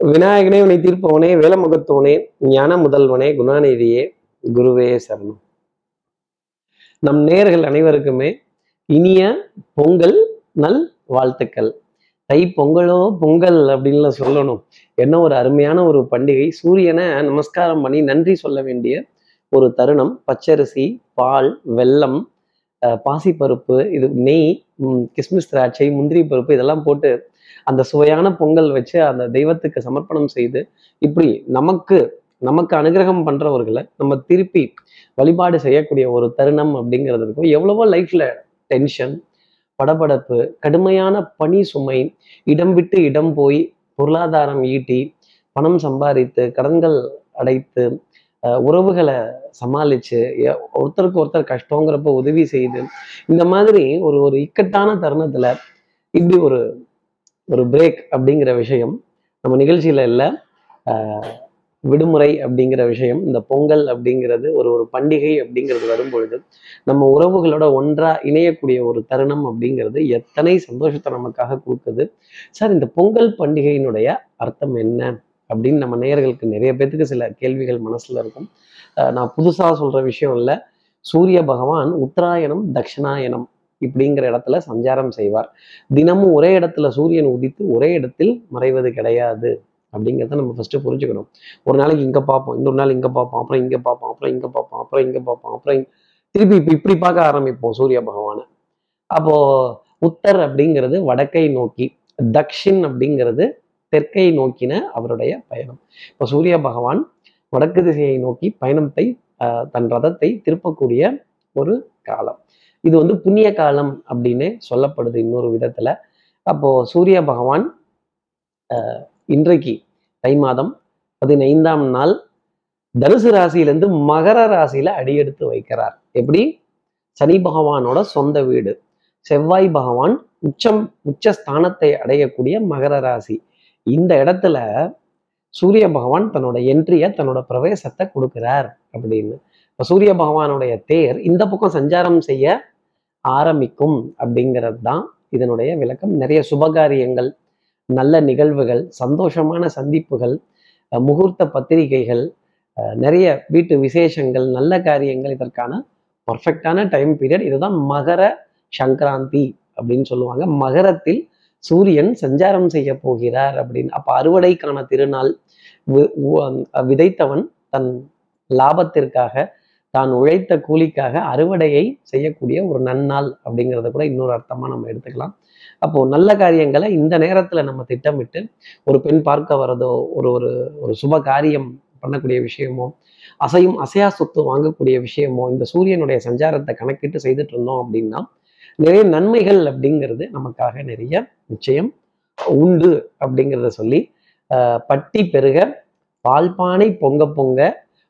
விநாயகனே உனை தீர்ப்பவனே வேலமுகத்தவனே ஞான முதல்வனே குணாநிதியே குருவே சரணம். நம் நேர்கள் அனைவருக்குமே இனிய பொங்கல் நல் வாழ்த்துக்கள். தை பொங்கலோ பொங்கல் அப்படின்னு சொல்லணும். என்ன ஒரு அருமையான ஒரு பண்டிகை. சூரியனை நமஸ்காரம் பண்ணி நன்றி சொல்ல வேண்டிய ஒரு தருணம். பச்சரிசி பால் வெல்லம் பாசிப்பருப்பு இது நெய் கிஸ்மிஸ் திராட்சை முந்திரி பருப்பு இதெல்லாம் போட்டு அந்த சுவையான பொங்கல் வச்சு அந்த தெய்வத்துக்கு சமர்ப்பணம் செய்து இப்படி நமக்கு நமக்கு அனுகிரகம் பண்றவர்களை நம்ம திருப்பி வழிபாடு செய்யக்கூடிய ஒரு தருணம் அப்படிங்கிறது இருக்கும் எவ்வளவோ லைஃப்ல டென்ஷன் படபடப்பு கடுமையான பணி சுமை இடம் விட்டு இடம் போய் பொருளாதாரம் ஈட்டி பணம் சம்பாதித்து கடன்கள் அடைத்து உறவுகளை சமாளித்து ஒருத்தருக்கு ஒருத்தர் கஷ்டங்கிறப்ப உதவி செய்து இந்த மாதிரி ஒரு ஒரு இக்கட்டான தருணத்தில் இப்படி ஒரு ஒரு பிரேக் அப்படிங்கிற விஷயம். நம்ம நிகழ்ச்சியில் இல்லை. விடுமுறை அப்படிங்கிற விஷயம் இந்த பொங்கல் அப்படிங்கிறது ஒரு ஒரு பண்டிகை அப்படிங்கிறது வரும்பொழுது நம்ம உறவுகளோட ஒன்றா இணையக்கூடிய ஒரு தருணம் அப்படிங்கிறது எத்தனை சந்தோஷத்தை நமக்காக கொடுக்குது. சார் இந்த பொங்கல் பண்டிகையினுடைய அர்த்தம் என்ன? அப்படின்னு நம்ம நேயர்களுக்கு நிறைய பேத்துக்கு சில கேள்விகள் மனசுல இருக்கும். நான் புதுசாக சொல்ற விஷயம் இல்லை. சூரிய பகவான் உத்தராயணம் தட்சிணாயனம் இப்படிங்கிற இடத்துல சஞ்சாரம் செய்வார். தினமும் ஒரே இடத்துல சூரியன் உதித்து ஒரே இடத்தில் மறைவது கிடையாது அப்படிங்கிறத நம்ம ஃபர்ஸ்ட் புரிஞ்சுக்கணும். ஒரு நாளைக்கு இங்க பார்ப்போம் இன்னொரு நாள் இங்க பார்ப்போம் அப்புறம் இங்க பார்ப்போம் அப்புறம் இங்க பார்ப்போம் அப்புறம் இங்க பார்ப்போம் அப்புறம் திருப்பி இப்போ இப்படி பார்க்க ஆரம்பிப்போம் சூரிய பகவானை. அப்போ உத்தர் அப்படிங்கிறது வடக்கை நோக்கி தக்ஷின் அப்படிங்கிறது தெற்கை நோக்கின அவருடைய பயணம். இப்போ சூரிய பகவான் வடக்கு திசையை நோக்கி பயணத்தை தன் ரதத்தை திருப்பக்கூடிய ஒரு காலம். இது வந்து புண்ணிய காலம் அப்படின்னு சொல்லப்படுது இன்னொரு விதத்துல. அப்போ சூரிய பகவான் இன்றைக்கு தை மாதம் பதினைந்தாம் நாள் தனுசு ராசியிலேருந்து மகர ராசியில அடியெடுத்து வைக்கிறார். எப்படி? சனி பகவானோட சொந்த வீடு. செவ்வாய் பகவான் உச்சம் உச்ச ஸ்தானத்தை அடையக்கூடிய மகர ராசி. இந்த இடத்துல சூரிய பகவான் தன்னோட என்ட்ரிய தன்னோட பிரவேசத்தை கொடுக்கிறார் அப்படின்னு. இப்போ சூரிய பகவானுடைய தேர் இந்த பக்கம் சஞ்சாரம் செய்ய ஆரம்பிக்கும் அப்படிங்கிறது தான் இதனுடைய விளக்கம். நிறைய சுபகாரியங்கள் நல்ல நிகழ்வுகள் சந்தோஷமான சந்திப்புகள் முகூர்த்த பத்திரிகைகள் நிறைய வீட்டு விசேஷங்கள் நல்ல காரியங்கள் இதற்கான பர்ஃபெக்டான டைம் பீரியட் இதுதான் மகர சங்கராந்தி அப்படின்னு சொல்லுவாங்க. மகரத்தில் சூரியன் சஞ்சாரம் செய்ய போகிறார் அப்படின்னு. அப்போ அறுவடைக்கான திருநாள் விதைத்தவன் தன் லாபத்திற்காக தான் உழைத்த கூலிக்காக அறுவடையை செய்யக்கூடிய ஒரு நன்னாள் அப்படிங்கிறத கூட இன்னொரு அர்த்தமாக நம்ம எடுத்துக்கலாம். அப்போ நல்ல காரியங்களை இந்த நேரத்தில் நம்ம திட்டமிட்டு ஒரு பெண் பார்க்க வரதோ ஒரு ஒரு ஒரு சுப காரியம் பண்ணக்கூடிய விஷயமோ அசையும் அசையா சொத்து வாங்கக்கூடிய விஷயமோ இந்த சூரியனுடைய சஞ்சாரத்தை கணக்கிட்டு செய்துட்டு இருந்தோம் அப்படின்னா நிறைய நன்மைகள் அப்படிங்கிறது நமக்காக நிறைய நிச்சயம் உண்டு அப்படிங்கிறத சொல்லி பட்டி பெருக பால்பானை பொங்க பொங்க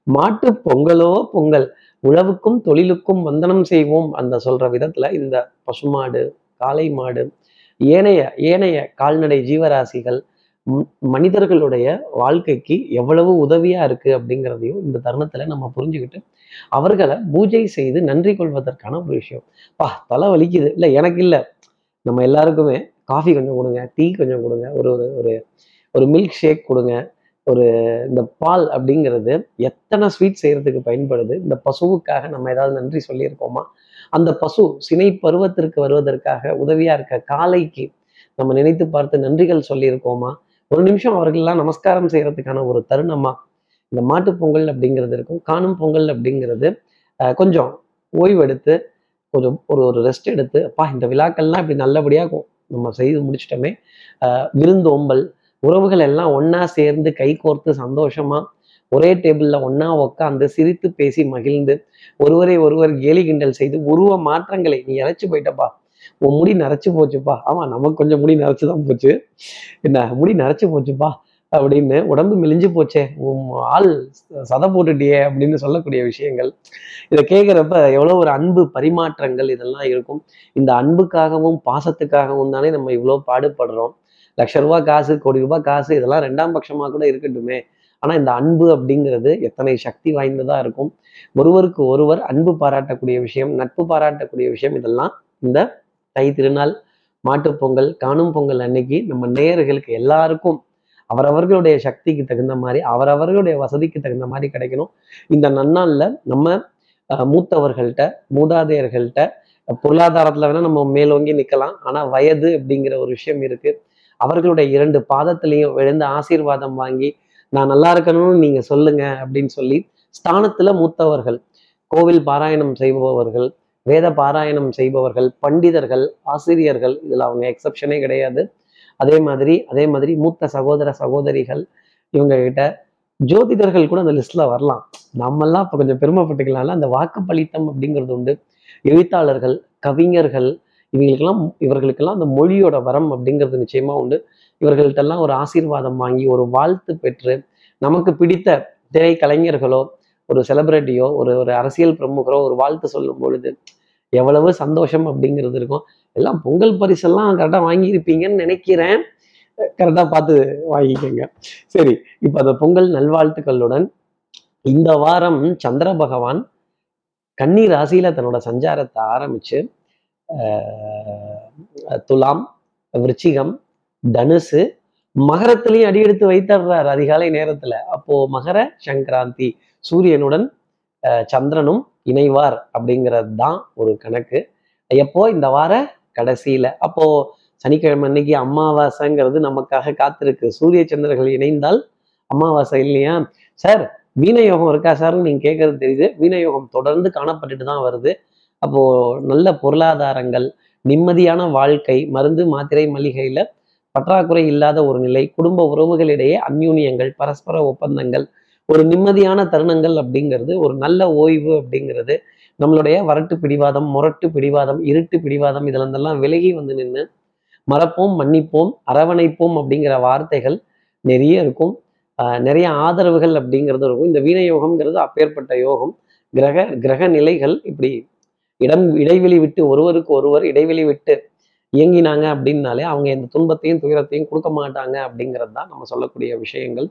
மாட்டு பொங்கலோ பொங்கல் உழவுக்கும் தொழிலுக்கும் வந்தனம் செய்வோம் அந்த சொல்ற விதத்துல இந்த பசுமாடு காளை மாடு ஏனைய ஏனைய கால்நடை ஜீவராசிகள் மனிதர்களுடைய வாழ்க்கைக்கு எவ்வளவு உதவியா இருக்கு அப்படிங்கிறதையும் இந்த தருணத்துல நம்ம புரிஞ்சுக்கிட்டு அவர்களை பூஜை செய்து நன்றி கொள்வதற்கான ஒரு விஷயம். பா தலை வலிக்குது. இல்லை எனக்கு இல்லை. நம்ம எல்லாருக்குமே காஃபி கொஞ்சம் கொடுங்க டீ கொஞ்சம் கொடுங்க ஒரு ஒரு ஒரு மில்க் ஷேக் கொடுங்க ஒரு இந்த பால் அப்படிங்கிறது எத்தனை ஸ்வீட் செய்கிறதுக்கு பயன்படுது இந்த பசுவுக்காக நம்ம ஏதாவது நன்றி சொல்லியிருக்கோமா? அந்த பசு சினை பருவத்திற்கு வருவதற்காக உதவியாக இருக்க காலைக்கு நம்ம நினைத்து பார்த்து நன்றிகள் சொல்லியிருக்கோமா? ஒரு நிமிஷம் அவர்கள்லாம் நமஸ்காரம் செய்யறதுக்கான ஒரு தருணமா? இந்த மாட்டு பொங்கல் அப்படிங்கிறது இருக்கும் காணும் பொங்கல் அப்படிங்கிறது கொஞ்சம் ஓய்வெடுத்து கொஞ்சம் ஒரு ஒரு ரெஸ்ட் எடுத்து அப்பா இந்த விழாக்கள்லாம் இப்படி நல்லபடியாக நம்ம செய்து முடிச்சிட்டோமே. விருந்தோம்பல் உறவுகள் எல்லாம் ஒன்னா சேர்ந்து கை கோர்த்து சந்தோஷமா ஒரே டேபிள்ல ஒன்னா உட்காந்து சிரித்து பேசி மகிழ்ந்து ஒருவரை ஒருவர் கேலி கிண்டல் செய்து உருவ மாற்றங்களை நீ இறைச்சி போயிட்டப்பா. உன் முடி நரைச்சு போச்சுப்பா. ஆமா நமக்கு கொஞ்சம் முடி நரைச்சுதான் போச்சு. என்ன முடி நரைச்சு போச்சுப்பா அப்படின்னு உடம்பு மெலிஞ்சு போச்சே. உன் ஆள் சதை போட்டுட்டியே அப்படின்னு சொல்லக்கூடிய விஷயங்கள். இதை கேட்குறப்ப எவ்வளோ ஒரு அன்பு பரிமாற்றங்கள் இதெல்லாம் இருக்கும். இந்த அன்புக்காகவும் பாசத்துக்காகவும் தானே நம்ம இவ்வளோ பாடுபடுறோம். லட்ச ரூபா காசு கோடி ரூபாய் காசு இதெல்லாம் ரெண்டாம் பட்சமாக கூட இருக்கட்டுமே. ஆனால் இந்த அன்பு அப்படிங்கிறது எத்தனை சக்தி வாய்ந்ததாக இருக்கும். ஒருவருக்கு ஒருவர் அன்பு பாராட்டக்கூடிய விஷயம் நட்பு பாராட்டக்கூடிய விஷயம் இதெல்லாம் இந்த தை திருநாள் மாட்டுப்பொங்கல் காணும் பொங்கல் அன்னைக்கு நம்ம நேயர்களுக்கு எல்லாருக்கும் அவரவர்களுடைய சக்திக்கு தகுந்த மாதிரி அவரவர்களுடைய வசதிக்கு தகுந்த மாதிரி கிடைக்கணும். இந்த நன்னாளில் நம்ம அஹ், மூத்தவர்கள்ட்ட மூதாதையர்கள்ட்ட பொருளாதாரத்துல வேணா நம்ம மேலோங்கி நிற்கலாம் ஆனால் வயது அப்படிங்கிற ஒரு விஷயம் இருக்கு. அவர்களுடைய இரண்டு பாதத்திலையும் விழுந்து ஆசீர்வாதம் வாங்கி நான் நல்லா இருக்கணும்னு நீங்க சொல்லுங்க அப்படின்னு சொல்லி ஸ்தானத்துல மூத்தவர்கள் கோவில் பாராயணம் செய்பவர்கள் வேத பாராயணம் செய்பவர்கள் பண்டிதர்கள் ஆசிரியர்கள் இதில் அவங்க எக்ஸப்ஷனே கிடையாது. அதே மாதிரி அதே மாதிரி மூத்த சகோதர சகோதரிகள் இவங்க கிட்ட ஜோதிடர்கள் கூட அந்த லிஸ்ட்ல வரலாம். நம்மெல்லாம் இப்போ கொஞ்சம் பெருமைப்பட்டுக்கலாம்ல அந்த வாக்கு பலித்தம் அப்படிங்கிறது உண்டு. எழுத்தாளர்கள் கவிஞர்கள் இவங்களுக்கெல்லாம் இவர்களுக்கெல்லாம் அந்த மொழியோட வரம் அப்படிங்கிறது நிச்சயமா உண்டு. இவர்கள்ட்டெல்லாம் ஒரு ஆசீர்வாதம் வாங்கி ஒரு வாழ்த்து பெற்று நமக்கு பிடித்த திரைக்கலைஞர்களோ ஒரு செலிபிரிட்டியோ ஒரு ஒரு அரசியல் பிரமுகரோ ஒரு வாழ்த்து சொல்லும் பொழுது எவ்வளவு சந்தோஷம் அப்படிங்கிறது இருக்கும். எல்லாம் பொங்கல் பரிசெல்லாம் கரெக்டாக வாங்கியிருப்பீங்கன்னு நினைக்கிறேன். கரெக்டாக பார்த்து வாங்கிக்கோங்க. சரி இப்போ அந்த பொங்கல் நல்வாழ்த்துக்களுடன் இந்த வாரம் சந்திர பகவான் கன்னி ராசியில தன்னோட சஞ்சாரத்தை ஆரம்பிச்சு துலாம் விருச்சிகம் தனுசு மகரத்திலையும் அடியெடுத்து வைத்தர்றார் அதிகாலை நேரத்துல. அப்போ மகர சங்கராந்தி சூரியனுடன் சந்திரனும் இணைவார் அப்படிங்கிறது தான் ஒரு கணக்கு. எப்போ? இந்த வார கடைசியில. அப்போ சனிக்கிழமை அன்னைக்கு அமாவாசைங்கிறது நமக்காக காத்திருக்கு. சூரிய சந்திரர்கள் இணைந்தால் அமாவாசை இல்லையா? சார் வீண யோகம் இருக்கா சார்னு நீங்க கேட்கறது தெரியுது. வீணயோகம் தொடர்ந்து காணப்பட்டுட்டு தான் வருது. அப்போ நல்ல பொருளாதாரங்கள் நிம்மதியான வாழ்க்கை மருந்து மாத்திரை மளிகையில பற்றாக்குறை இல்லாத ஒரு நிலை குடும்ப உறவுகளிடையே அந்யூனியங்கள் பரஸ்பர ஒப்பந்தங்கள் ஒரு நிம்மதியான தருணங்கள் அப்படிங்கிறது ஒரு நல்ல ஓய்வு அப்படிங்கிறது நம்மளுடைய வரட்டு பிடிவாதம் முரட்டு பிடிவாதம் இருட்டு பிடிவாதம் இதுல இருந்தெல்லாம் விலகி வந்து நின்று மறப்போம் மன்னிப்போம் அரவணைப்போம் அப்படிங்கிற வார்த்தைகள் நிறைய இருக்கும். நிறைய ஆதரவுகள் அப்படிங்கிறது இருக்கும். இந்த வீண யோகம்ங்கிறது அப்பேற்பட்ட யோகம். கிரக கிரக நிலைகள் இப்படி இடம் இடைவெளி விட்டு ஒருவருக்கு ஒருவர் இடைவெளி விட்டு இயங்கினாங்க அப்படின்னாலே அவங்க எந்த துன்பத்தையும் துயரத்தையும் கொடுக்க மாட்டாங்க அப்படிங்கிறது தான் நம்ம சொல்லக்கூடிய விஷயங்கள்.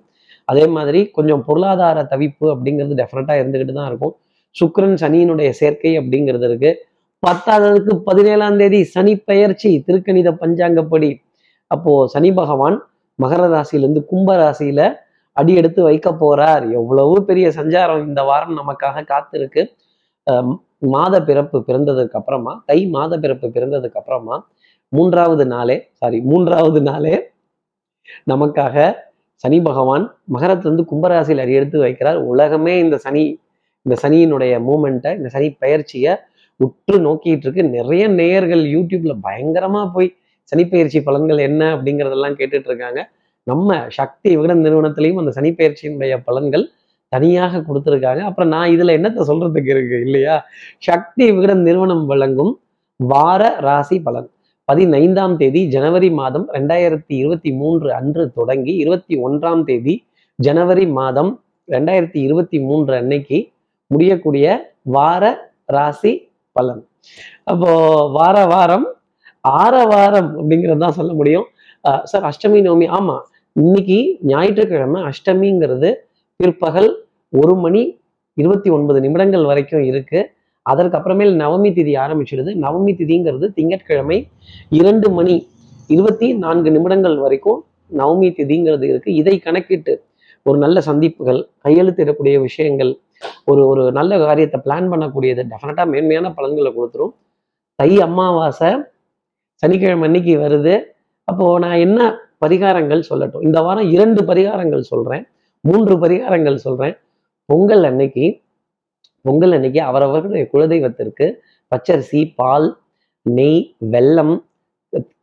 அதே மாதிரி கொஞ்சம் பொருளாதார தவிப்பு அப்படிங்கிறது டெஃபினட்டா இருந்துகிட்டு தான் இருக்கும். சுக்கரன் சனியினுடைய சேர்க்கை அப்படிங்கிறது இருக்கு. பத்தாவதுக்கு பதினேழாம் தேதி சனி பெயர்ச்சி திருக்கணித பஞ்சாங்கப்படி. அப்போ சனி பகவான் மகர ராசியிலேருந்து கும்ப ராசியில அடி எடுத்து வைக்க போறார். எவ்வளவு பெரிய சஞ்சாரம் இந்த வாரம் நமக்காக காத்திருக்கு. மாத பிறப்பு பிறந்ததுக்கு அப்புறமா தை மாத பிறப்பு பிறந்ததுக்கு அப்புறமா மூன்றாவது நாளே சாரி மூன்றாவது நாளே நமக்காக சனி பகவான் மகரத்திலிருந்து கும்பராசியில் அடி எடுத்து வைக்கிறார். உலகமே இந்த சனி இந்த சனியினுடைய மூமெண்ட்டை இந்த சனி பயிற்சியை உற்று நோக்கிட்டு இருக்கு நிறைய நேயர்கள் யூடியூப்ல பயங்கரமா போய் சனிப்பெயர்ச்சி பலன்கள் என்ன அப்படிங்கிறதெல்லாம் கேட்டுட்டு இருக்காங்க நம்ம சக்தி விகடன் நிறுவனத்திலையும் அந்த சனிப்பெயர்ச்சியினுடைய பலன்கள் தனியாக கொடுத்துருக்காங்க. அப்புறம் நான் இதுல என்னத்தை சொல்றதுக்கு இருக்கு இல்லையா? சக்தி விகடன் நிறுவனம் வழங்கும் வார ராசி பலன். பதினைந்தாம் தேதி ஜனவரி மாதம் ரெண்டாயிரத்தி இருபத்தி மூன்று அன்று தொடங்கி இருபத்தி ஒன்றாம் தேதி ஜனவரி மாதம் ரெண்டாயிரத்தி இருபத்தி மூன்று அன்னைக்கு முடியக்கூடிய வார ராசி பலன். அப்போ வார வாரம் ஆற வாரம் அப்படிங்கிறது தான் சொல்ல முடியும். அஹ் சார் அஷ்டமி நவமி ஆமா இன்னைக்கு ஞாயிற்றுக்கிழமை அஷ்டமிங்கிறது பிற்பகல் ஒரு மணி இருபத்தி ஒன்பது நிமிடங்கள் வரைக்கும் இருக்கு. அதற்கு அப்புறமேல் நவமி திதி ஆரம்பிச்சிடுது. நவமி திதிங்கிறது திங்கட்கிழமை இரண்டு மணி இருபத்தி நான்கு நிமிடங்கள் வரைக்கும் நவமி திதிங்கிறது இருக்கு. இதை கணக்கிட்டு ஒரு நல்ல சந்திப்புகள் கையெழுத்திடக்கூடிய விஷயங்கள் ஒரு ஒரு நல்ல காரியத்தை பிளான் பண்ணக்கூடியது டெஃபினட்டா மேன்மையான பலன்களை கொடுத்துரும். தை அமாவாசை சனிக்கிழமை அன்னைக்கு வருது. அப்போ நான் என்ன பரிகாரங்கள் சொல்லட்டும்? இந்த வாரம் இரண்டு பரிகாரங்கள் சொல்றேன். மூன்று பரிகாரங்கள் சொல்றேன். பொங்கல் அன்னைக்கு பொங்கல் அன்னைக்கு அவரவர்களுடைய குலதெய்வத்திற்கு பச்சரிசி பால் நெய் வெல்லம்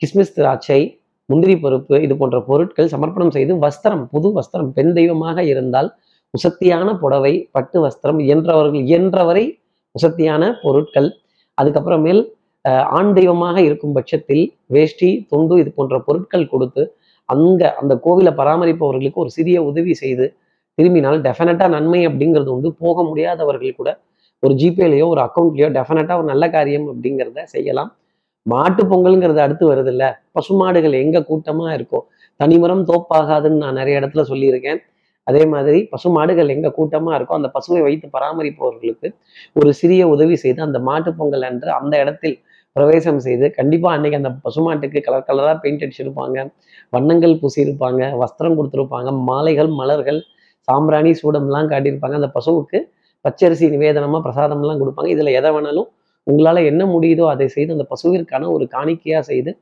கிஸ்மிஸ் திராட்சை முந்திரி பருப்பு இது போன்ற பொருட்கள் சமர்ப்பணம் செய்து வஸ்திரம் புது வஸ்திரம் பெண் தெய்வமாக இருந்தால் உசத்தியான புடவை பட்டு வஸ்திரம் இயன்றவர்கள் இயன்றவரை உசத்தியான பொருட்கள். அதுக்கப்புறமேல் ஆண் தெய்வமாக இருக்கும் பட்சத்தில் வேஷ்டி துண்டு இது போன்ற பொருட்கள் கொடுத்து அங்கே அந்த கோவிலை பராமரிப்பவர்களுக்கு ஒரு சிறிய உதவி செய்து திரும்பினால் டெஃபினட்டாக நன்மை அப்படிங்கிறது உண்டு. போக முடியாதவர்கள் கூட ஒரு ஜிபேலையோ ஒரு அக்கௌண்ட்லேயோ டெஃபினட்டாக ஒரு நல்ல காரியம் அப்படிங்கிறத செய்யலாம். மாட்டு பொங்கல்ங்கிறது அடுத்து வருது இல்ல பசுமாடுகள் எங்க கூட்டமா இருக்கோ தனிமரம் தோப்பாகாதுன்னு நான் நிறைய இடத்துல சொல்லியிருக்கேன். அதே மாதிரி பசுமாடுகள் எங்க கூட்டமா இருக்கோ அந்த பசுவை வைத்து பராமரிப்பவர்களுக்கு ஒரு சிறிய உதவி செய்து அந்த மாட்டு பொங்கல் அன்று அந்த இடத்தில் பிரவேசம் செய்து கண்டிப்பாக அன்னைக்கு அந்த பசுமாட்டுக்கு கலர் கலராக பெயிண்ட் அடிச்சிருப்பாங்க. வண்ணங்கள் பூசியிருப்பாங்க வஸ்திரம் கொடுத்துருப்பாங்க மாலைகள் மலர்கள் சாம்பிராணி சூடம்லாம் காட்டியிருப்பாங்க. அந்த பசுவுக்கு பச்சரிசி நிவேதனமாக பிரசாதம்லாம் கொடுப்பாங்க. இதில் எதை வேணாலும் உங்களால் என்ன முடியுதோ அதை செய்து அந்த பசுவிற்கான ஒரு காணிக்கையாக செய்து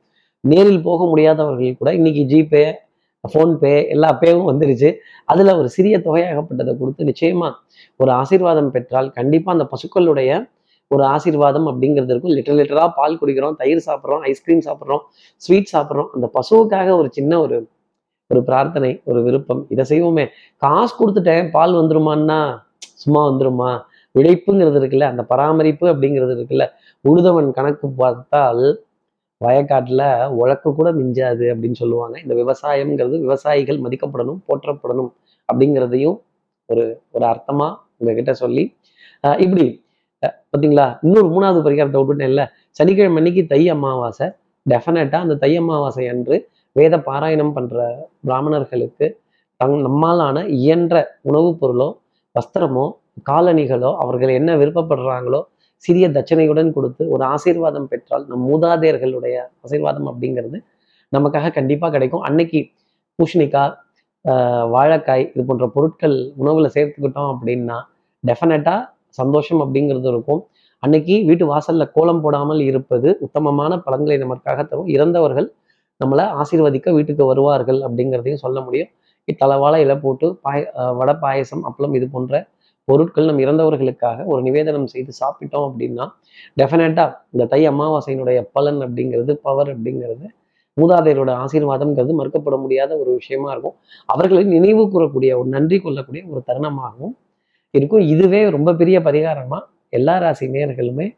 நேரில் போக முடியாதவர்கள் கூட இன்னைக்கு ஜிபே ஃபோன்பே எல்லா பேவும் வந்துருச்சு. அதில் ஒரு சிறிய தொகையாகப்பட்டதை கொடுத்து நிச்சயமாக ஒரு ஆசீர்வாதம் பெற்றால் கண்டிப்பாக அந்த பசுக்களுடைய ஒரு ஆசீர்வாதம் அப்படிங்கிறது இருக்கும். லிட்டர் லிட்டரா பால் குடிக்கிறோம் தயிர் சாப்பிட்றோம் ஐஸ்கிரீம் சாப்பிட்றோம் ஸ்வீட் சாப்பிட்றோம். அந்த பசுவுக்காக ஒரு சின்ன ஒரு ஒரு பிரார்த்தனை ஒரு விருப்பம். இதை செய்வோமே. காசு கொடுத்துட்டேன் பால் வந்துருமான்னா? சும்மா வந்துருமா? விழைப்புங்கிறது இருக்குல்ல. அந்த பராமரிப்பு அப்படிங்கிறது இருக்குல்ல. உழுதவன் கணக்கு பார்த்தால் வயக்காட்டில் உழக்கு கூட மிஞ்சாது அப்படின்னு சொல்லுவாங்க. இந்த விவசாயம்ங்கிறது விவசாயிகள் மதிக்கப்படணும் போற்றப்படணும் அப்படிங்கிறதையும் ஒரு ஒரு அர்த்தமாக உங்ககிட்ட சொல்லி இப்படி பார்த்தீங்களா இன்னொரு மூணாவது பரிகாரத்தை விட்டுட்டேன் இல்லை சனிக்கிழமை அன்னைக்கு தை அமாவாசை. டெஃபினட்டாக அந்த தை அமாவாசை அன்று வேத பாராயணம் பண்ணுற பிராமணர்களுக்கு தங் நம்மாலான இயன்ற உணவுப் பொருளோ வஸ்திரமோ காலணிகளோ அவர்கள் என்ன விருப்பப்படுறாங்களோ சிறிய தட்சணையுடன் கொடுத்து ஒரு ஆசீர்வாதம் பெற்றால் நம் மூதாதையர்களுடைய ஆசீர்வாதம் அப்படிங்கிறது நமக்காக கண்டிப்பாக கிடைக்கும். அன்னைக்கு பூஷணிக்காய் வாழைக்காய் இது போன்ற பொருட்கள் உணவில் சேர்த்துக்கிட்டோம் அப்படின்னா டெஃபினட்டாக சந்தோஷம் அப்படிங்கிறது இருக்கும். அன்னைக்கு வீட்டு வாசல்ல கோலம் போடாமல் இருப்பது உத்தமமான பலன்களை நமக்காக தரும். இறந்தவர்கள் நம்மளை ஆசீர்வதிக்க வீட்டுக்கு வருவார்கள் அப்படிங்கிறதையும் சொல்ல முடியும். இத்தளவாழ இலை போட்டு பாய வடை பாயசம் அப்பளம் இது போன்ற பொருட்கள் நம் இறந்தவர்களுக்காக ஒரு நிவேதனம் செய்து சாப்பிட்டோம் அப்படின்னா டெஃபினட்டா இந்த தை அமாவாசையினுடைய பலன் அப்படிங்கிறது பவர் அப்படிங்கிறது மூதாதையரோட ஆசீர்வாதம்ங்கிறது மறுக்கப்பட முடியாத ஒரு விஷயமா இருக்கும். அவர்களை நினைவு கூறக்கூடிய ஒரு நன்றி கொள்ளக்கூடிய ஒரு தருணமாகவும் இருக்கும். இதுவே ரொம்ப பெரிய பரிகாரமா எல்லா ராசி நேயர்களுமே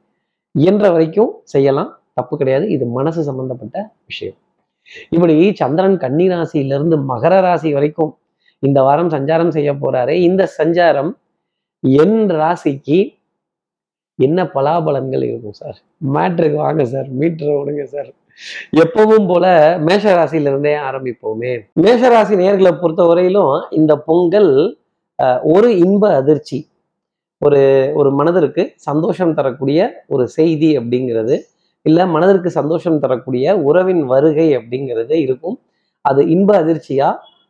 இயன்ற வரைக்கும் செய்யலாம். தப்பு கிடையாது. இது மனசு சம்பந்தப்பட்ட விஷயம். இப்படி சந்திரன் கன்னி ராசியிலிருந்து மகர ராசி வரைக்கும் இந்த வாரம் சஞ்சாரம் செய்ய போறாரு. இந்த சஞ்சாரம் என் ராசிக்கு என்ன பலாபலன்கள் இருக்கும் சார்? மேட்ருக்கு வாங்க சார். மீட்டரை விடுங்க சார். எப்பவும் போல மேஷ ராசியில இருந்தே ஆரம்பிப்போமே. மேஷ ராசி நேர்களை பொறுத்த வரையிலும் இந்த பொங்கல் ஒரு இன்ப அதிர்ச்சி ஒரு ஒரு மனதிற்கு சந்தோஷம் தரக்கூடிய ஒரு செய்தி அப்படிங்கிறது இல்ல மனதிற்கு சந்தோஷம் தரக்கூடிய உறவின் வருகை அப்படிங்கிறது இருக்கும். அது இன்ப அதிர்ச்சியா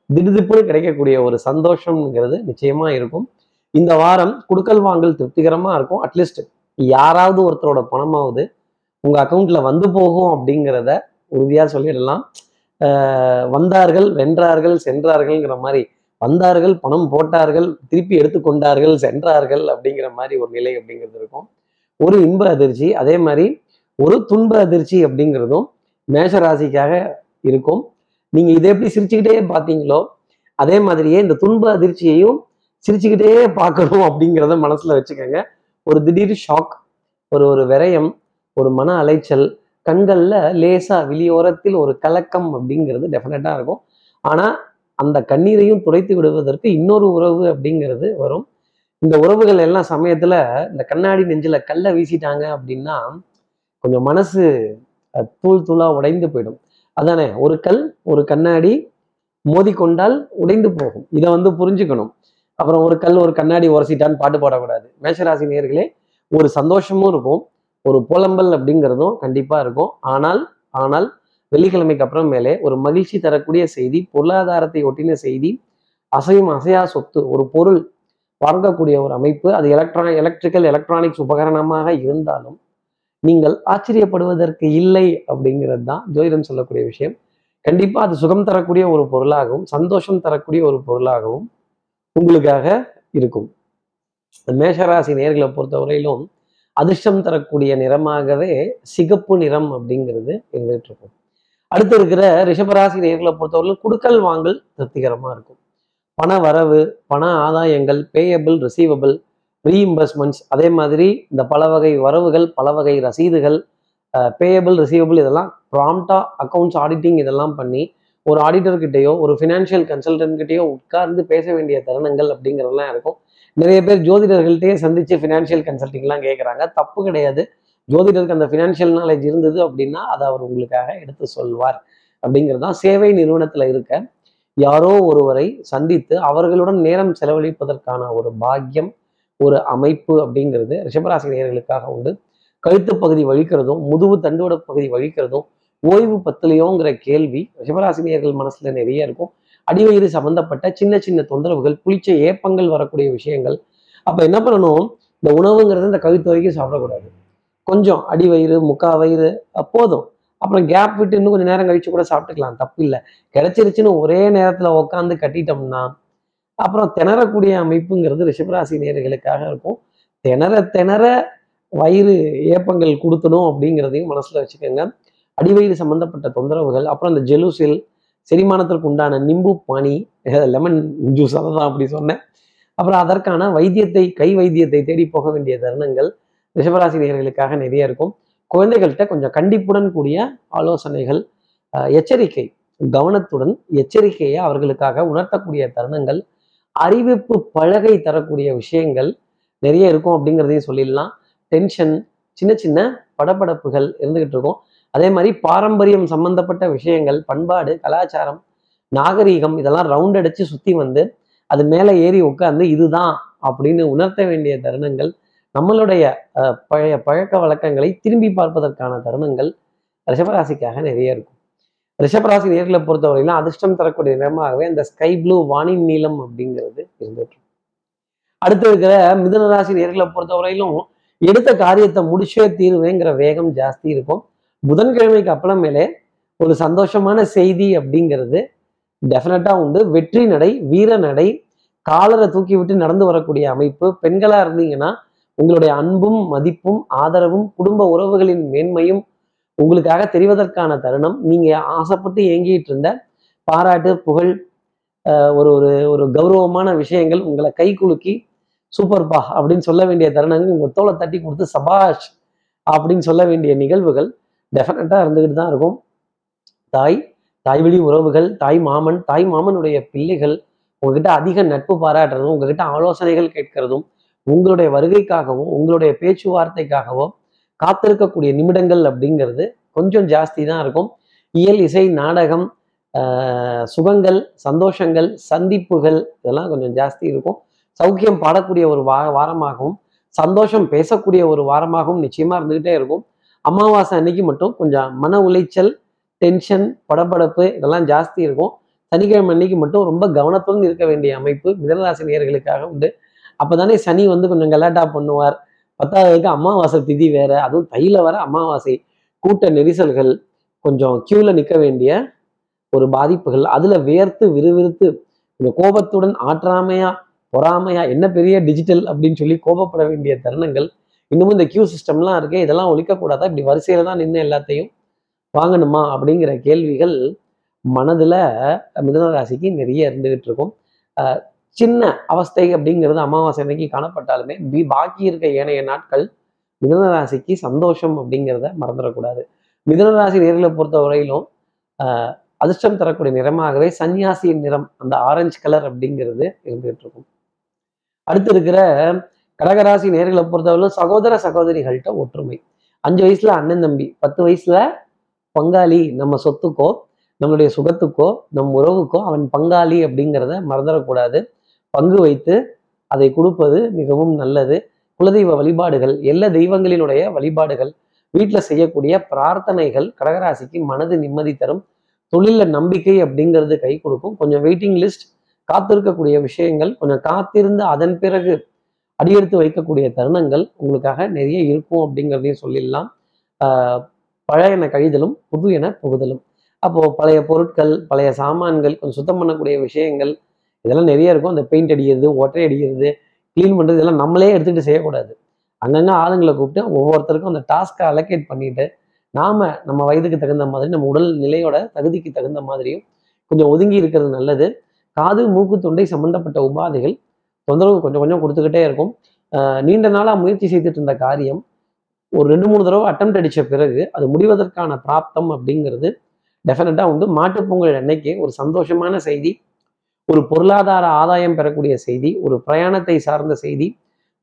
திடுதிப்புன்னு கிடைக்கக்கூடிய ஒரு சந்தோஷம்ங்கிறது நிச்சயமா இருக்கும். இந்த வாரம் குடுக்கல் வாங்கல் திருப்திகரமா இருக்கும். அட்லீஸ்ட் யாராவது ஒருத்தரோட பணமாவது உங்க அக்கௌண்ட்ல வந்து போகும் அப்படிங்கிறத உறுதியா சொல்லிடலாம். வந்தார்கள் வென்றார்கள் சென்றார்கள்ங்கிற மாதிரி வந்தார்கள் பணம் போட்டார்கள் திருப்பி எடுத்துக்கொண்டார்கள் சென்றார்கள் அப்படிங்கிற மாதிரி ஒரு நிலை அப்படிங்கிறது இருக்கும். ஒரு இன்ப அதிர்ச்சி அதே மாதிரி ஒரு துன்ப அதிர்ச்சி அப்படிங்கிறதும் மேஷ ராசிக்காக இருக்கும். நீங்க இதை எப்படி சிரிச்சுக்கிட்டே பார்த்தீங்களோ அதே மாதிரியே இந்த துன்ப அதிர்ச்சியையும் சிரிச்சுக்கிட்டே பார்க்கணும் அப்படிங்கிறத மனசுல வச்சுக்கோங்க. ஒரு திடீர் ஷாக் ஒரு ஒரு விரயம் ஒரு மன அலைச்சல் கண்கள்ல லேசா வெளியோரத்தில் ஒரு கலக்கம் அப்படிங்கிறது டெஃபினட்டா இருக்கும். ஆனா அந்த கண்ணீரையும் துடைத்து விடுவதற்கு இன்னொரு உறவு அப்படிங்கிறது வரும். இந்த உறவுகள் எல்லாம் சமயத்துல இந்த கண்ணாடி நெஞ்சில கல்லை வீசிட்டாங்க அப்படின்னா கொஞ்சம் மனசு தூள் தூளா உடைந்து போயிடும். அதானே ஒரு கல் ஒரு கண்ணாடி மோதிக்கொண்டால் உடைந்து போகும். இதை வந்து புரிஞ்சுக்கணும். அப்புறம் ஒரு கல் ஒரு கண்ணாடி உரசிட்டான்னு பாட்டு பாடக்கூடாது. மேஷராசி நேர்களே ஒரு சந்தோஷமும் இருக்கும். ஒரு புலம்பல் அப்படிங்கிறதும் கண்டிப்பா இருக்கும். ஆனால் ஆனால் வெள்ளிக்கிழமைக்கு அப்புறம் மேலே ஒரு மகிழ்ச்சி தரக்கூடிய செய்தி பொருளாதாரத்தை ஒட்டின செய்தி அசையும் அசையா சொத்து ஒரு பொருள் வாங்கக்கூடிய ஒரு அமைப்பு அது எலக்ட்ரானிக் எலக்ட்ரிக்கல் எலக்ட்ரானிக்ஸ் உபகரணமாக இருந்தாலும் நீங்கள் ஆச்சரியப்படுவதற்கு இல்லை அப்படிங்கிறது தான் ஜோதிடம் சொல்லக்கூடிய விஷயம். கண்டிப்பா அது சுகம் தரக்கூடிய ஒரு பொருளாகவும் சந்தோஷம் தரக்கூடிய ஒரு பொருளாகவும் உங்களுக்காக இருக்கும். மேஷராசி நேர்களை பொறுத்தவரையிலும் அதிர்ஷ்டம் தரக்கூடிய நிறமாகவே சிகப்பு நிறம் அப்படிங்கிறது இருந்துகிட்டு இருக்கும். அடுத்து இருக்கிற ரிஷபராசி நேர்களை பொறுத்தவரையில் குடுக்கல் வாங்கல் திருப்திகரமாக இருக்கும். பண வரவு பண ஆதாயங்கள் பேயபிள் ரிசீவபிள் ரீஇம்பர்ஸ்மெண்ட்ஸ் அதே மாதிரி இந்த பல வகை வரவுகள் பல வகை ரசீதுகள் பேயபிள் ரிசீவபிள் இதெல்லாம் ப்ராம்ப்டா அக்கௌண்ட்ஸ் ஆடிட்டிங் இதெல்லாம் பண்ணி ஒரு ஆடிட்டர்கிட்டயோ ஒரு ஃபினான்ஷியல் கன்சல்டன்ட்கிட்டயோ உட்கார்ந்து பேச வேண்டிய தருணங்கள் அப்படிங்கிறதெல்லாம் இருக்கும். நிறைய பேர் ஜோதிடர்கள்ட்டையே சந்தித்து ஃபினான்ஷியல் கன்சல்டிங்லாம் கேட்குறாங்க தப்பு கிடையாது. ஜோதிடருக்கு அந்த ஃபினான்ஷியல் நாலேஜ் இருந்தது அப்படின்னா அதை அவர் உங்களுக்காக எடுத்து சொல்வார். அப்படிங்கிறது தான் சேவை நிறுவனத்தில் இருக்க யாரோ ஒருவரை சந்தித்து அவர்களுடன் நேரம் செலவழிப்பதற்கான ஒரு பாக்கியம் ஒரு அமைப்பு அப்படிங்கிறது ரிஷபராசி நேயர்களுக்காக உண்டு. கழுத்து பகுதி வழிக்கிறதும் முதுகு தண்டுவட பகுதி வழிக்கிறதும் ஓய்வு பத்திலையோங்கிற கேள்வி ரிஷபராசினியர்கள் மனசுல நிறைய இருக்கும். அடிவயிறு சம்பந்தப்பட்ட சின்ன சின்ன தொந்தரவுகள் புளிச்ச ஏப்பங்கள் வரக்கூடிய விஷயங்கள். அப்ப என்ன பண்ணணும்? இந்த உணவுங்கிறது இந்த கழுத்து வரைக்கும் சாப்பிடக்கூடாது. கொஞ்சம் அடி வயிறு முக்கா வயிறு போதும். அப்புறம் கேப் விட்டு இன்னும் கொஞ்சம் நேரம் கழிச்சு கூட சாப்பிட்டுக்கலாம். தப்பு இல்லை. கிடைச்சிருச்சுன்னு ஒரே நேரத்தில் உட்காந்து கட்டிட்டோம்னா அப்புறம் திணறக்கூடிய அமைப்புங்கிறது ரிஷபராசி நேர்களுக்காக இருக்கும். திணற திணற வயிறு ஏப்பங்கள் கொடுத்தணும் அப்படிங்கிறதையும் மனசில் வச்சுக்கோங்க. அடிவயிறு சம்பந்தப்பட்ட தொந்தரவுகள் அப்புறம் இந்த ஜெலுசில் செரிமானத்திற்கு உண்டான நிம்பு பானி லெமன் ஜூஸ் அதை தான் அப்படி சொன்னேன். அப்புறம் அதற்கான வைத்தியத்தை கை வைத்தியத்தை தேடி போக வேண்டிய தருணங்கள் ரிஷபராசி நேர்களுக்காக நிறைய இருக்கும். குழந்தைகள்கிட்ட கொஞ்சம் கண்டிப்புடன் கூடிய ஆலோசனைகள் எச்சரிக்கை கவனத்துடன் எச்சரிக்கையை அவர்களுக்காக உணர்த்தக்கூடிய தருணங்கள் அறிவிப்பு பலகை தரக்கூடிய விஷயங்கள் நிறைய இருக்கும் அப்படிங்கிறதையும் சொல்லிடலாம். டென்ஷன் சின்ன சின்ன படப்படப்புகள் இருந்துகிட்டு இருக்கும். அதே மாதிரி பாரம்பரியம் சம்பந்தப்பட்ட விஷயங்கள் பண்பாடு கலாச்சாரம் நாகரீகம் இதெல்லாம் ரவுண்ட் அடிச்சு சுற்றி வந்து அது மேலே ஏறி உட்காந்து இதுதான் அப்படின்னு உணர்த்த வேண்டிய தருணங்கள் நம்மளுடைய பழைய பழக்க வழக்கங்களை திரும்பி பார்ப்பதற்கான தருணங்கள் ரிஷபராசிக்காக நிறைய இருக்கும். ரிஷபராசி நேர்களை பொறுத்தவரையிலும் அதிர்ஷ்டம் தரக்கூடிய நிறமாகவே இந்த ஸ்கை ப்ளூ வானின் நீளம் அப்படிங்கிறது இருந்துட்டு அடுத்து இருக்கிற மிதுன ராசி நேர்களை பொறுத்தவரையிலும் எடுத்த காரியத்தை முடிச்சே தீருவேங்கிற வேகம் ஜாஸ்தி இருக்கும். புதன்கிழமைக்கு அப்புறமேலே ஒரு சந்தோஷமான செய்தி அப்படிங்கிறது டெஃபினட்டாக உண்டு. வெற்றி நடை வீர நடை காலரை தூக்கி விட்டு நடந்து வரக்கூடிய அமைப்பு. பெண்களா இருந்தீங்கன்னா உங்களுடைய அன்பும் மதிப்பும் ஆதரவும் குடும்ப உறவுகளின் மேன்மையும் உங்களுக்காக தெரிவதற்கான தருணம். நீங்க ஆசைப்பட்டு ஏங்கிட்டு இருந்த பாராட்டு புகழ் ஒரு ஒரு ஒரு கௌரவமான விஷயங்கள் உங்களை கை குலுக்கி சூப்பர்பா அப்படின்னு சொல்ல வேண்டிய தருணங்கள் உங்க தோலை தட்டி கொடுத்து சபாஷ் அப்படின்னு சொல்ல வேண்டிய நிகழ்வுகள் டெஃபினட்டா இருந்துகிட்டு தான் இருக்கும். தாய் தாய்வழி உறவுகள் தாய் மாமன் தாய் மாமனுடைய பிள்ளைகள் உங்ககிட்ட அதிக நட்பு பாராட்டுறதும் உங்ககிட்ட ஆலோசனைகள் கேட்கறதும் உங்களுடைய வருகைக்காகவும் உங்களுடைய பேச்சுவார்த்தைக்காகவும் காத்திருக்கக்கூடிய நிமிடங்கள் அப்படிங்கிறது கொஞ்சம் ஜாஸ்தி தான் இருக்கும். இயல் இசை நாடகம் சுகங்கள் சந்தோஷங்கள் சந்திப்புகள் இதெல்லாம் கொஞ்சம் ஜாஸ்தி இருக்கும். சௌக்கியம் பாடக்கூடிய ஒரு வா வாரமாகவும் சந்தோஷம் பேசக்கூடிய ஒரு வாரமாகவும் நிச்சயமாக இருந்துகிட்டே இருக்கும். அமாவாசை அன்னைக்கு மட்டும் கொஞ்சம் மன உளைச்சல் டென்ஷன் படபடப்பு இதெல்லாம் ஜாஸ்தி இருக்கும். சனிக்கிழமை அன்னைக்கு மட்டும் ரொம்ப கவனத்துடன் இருக்க வேண்டிய அமைப்பு மிதனராசி நேர்களுக்காக உண்டு. அப்போ தானே சனி வந்து கொஞ்சம் கலாட்டா பண்ணுவார். பத்தாவதுக்கு அமாவாசை திதி வேற. அதுவும் தையில வர அமாவாசை. கூட்ட நெரிசல்கள் கொஞ்சம் கியூல நிற்க வேண்டிய ஒரு பாதிப்புகள். அதுல வேர்த்து விறுவிறுத்து கொஞ்சம் கோபத்துடன் ஆற்றாமையா பொறாமையா என்ன பெரிய டிஜிட்டல் அப்படின்னு சொல்லி கோபப்பட வேண்டிய தருணங்கள். இன்னமும் இந்த கியூ சிஸ்டம்லாம் இருக்கு இதெல்லாம் ஒழிக்கக்கூடாதா? இப்படி வரிசையில தான் நின்று எல்லாத்தையும் வாங்கணுமா? அப்படிங்கிற கேள்விகள் மனதில் மிதனராசிக்கு நிறைய இருந்துகிட்டு இருக்கும். சின்ன அவஸ்தை அப்படிங்கிறது அமாவாசை அன்னைக்கு காணப்பட்டாலுமே பி பாக்கி இருக்க ஏனைய நாட்கள் மிதனராசிக்கு சந்தோஷம் அப்படிங்கிறத மறந்துடக்கூடாது. மிதனராசி நேர்களை பொறுத்த வரையிலும் அதிர்ஷ்டம் தரக்கூடிய நிறமாகவே சன்னியாசியின் நிறம் அந்த ஆரஞ்சு கலர் அப்படிங்கிறது இருந்துகிட்டு இருக்கும் அடுத்து இருக்கிற கடகராசி நேர்களை பொறுத்தவரையிலும் சகோதர சகோதரிகள்கிட்ட ஒற்றுமை. அஞ்சு வயசுல அண்ணன் தம்பி பத்து வயசுல பங்காளி நம்ம சொத்துக்கோ நம்மளுடைய சுகத்துக்கோ நம் உறவுக்கோ அவன் பங்காளி அப்படிங்கிறத மறந்துடக்கூடாது. பங்கு வைத்து அதை கொடுப்பது மிகவும் நல்லது. குலதெய்வ வழிபாடுகள் எல்லா தெய்வங்களினுடைய வழிபாடுகள் வீட்டில் செய்யக்கூடிய பிரார்த்தனைகள் கடகராசிக்கு மனது நிம்மதி தரும். தொழிலில் நம்பிக்கை அப்படிங்கிறது கை கொடுக்கும். கொஞ்சம் வெயிட்டிங் லிஸ்ட் காத்திருக்கக்கூடிய விஷயங்கள் கொஞ்சம் காத்திருந்து அதன் பிறகு அடியெடுத்து வைக்கக்கூடிய தருணங்கள் உங்களுக்காக நிறைய இருக்கும் அப்படிங்கிறதையும் சொல்லிடலாம். பழையன கழிதலும் புது என புகுதலும். அப்போது பழைய பொருட்கள் பழைய சாமான்கள் கொஞ்சம் சுத்தம் பண்ணக்கூடிய விஷயங்கள் இதெல்லாம் நிறைய இருக்கும். அந்த பெயிண்ட் அடிக்கிறது ஒற்றை அடிக்கிறது க்ளீன் பண்ணுறது இதெல்லாம் நம்மளே எடுத்துகிட்டு செய்யக்கூடாது. அங்கங்கே ஆளுங்களை கூப்பிட்டு ஒவ்வொருத்தருக்கும் அந்த டாஸ்க்கை அலோகேட் பண்ணிட்டு நாம் நம்ம வயதுக்கு தகுந்த மாதிரி நம்ம உடல் நிலையோட தகுதிக்கு தகுந்த மாதிரியும் கொஞ்சம் ஒதுங்கி இருக்கிறது நல்லது. காது மூக்கு தொண்டை சம்பந்தப்பட்ட உபாதைகள் தொந்தரவு கொஞ்சம் கொஞ்சம் கொடுத்துக்கிட்டே இருக்கும். நீண்ட நாளாக முயற்சி செய்துட்டு இருந்த காரியம் ஒரு ரெண்டு மூணு தடவை அட்டம் அடித்த பிறகு அது முடிவதற்கான பிராப்தம் அப்படிங்கிறது டெஃபினட்டாக உண்டு. மாட்டுப்பொங்கல் அன்னைக்கு ஒரு சந்தோஷமான செய்தி. ஒரு பொருளாதார ஆதாயம் பெறக்கூடிய செய்தி ஒரு பிரயாணத்தை சார்ந்த செய்தி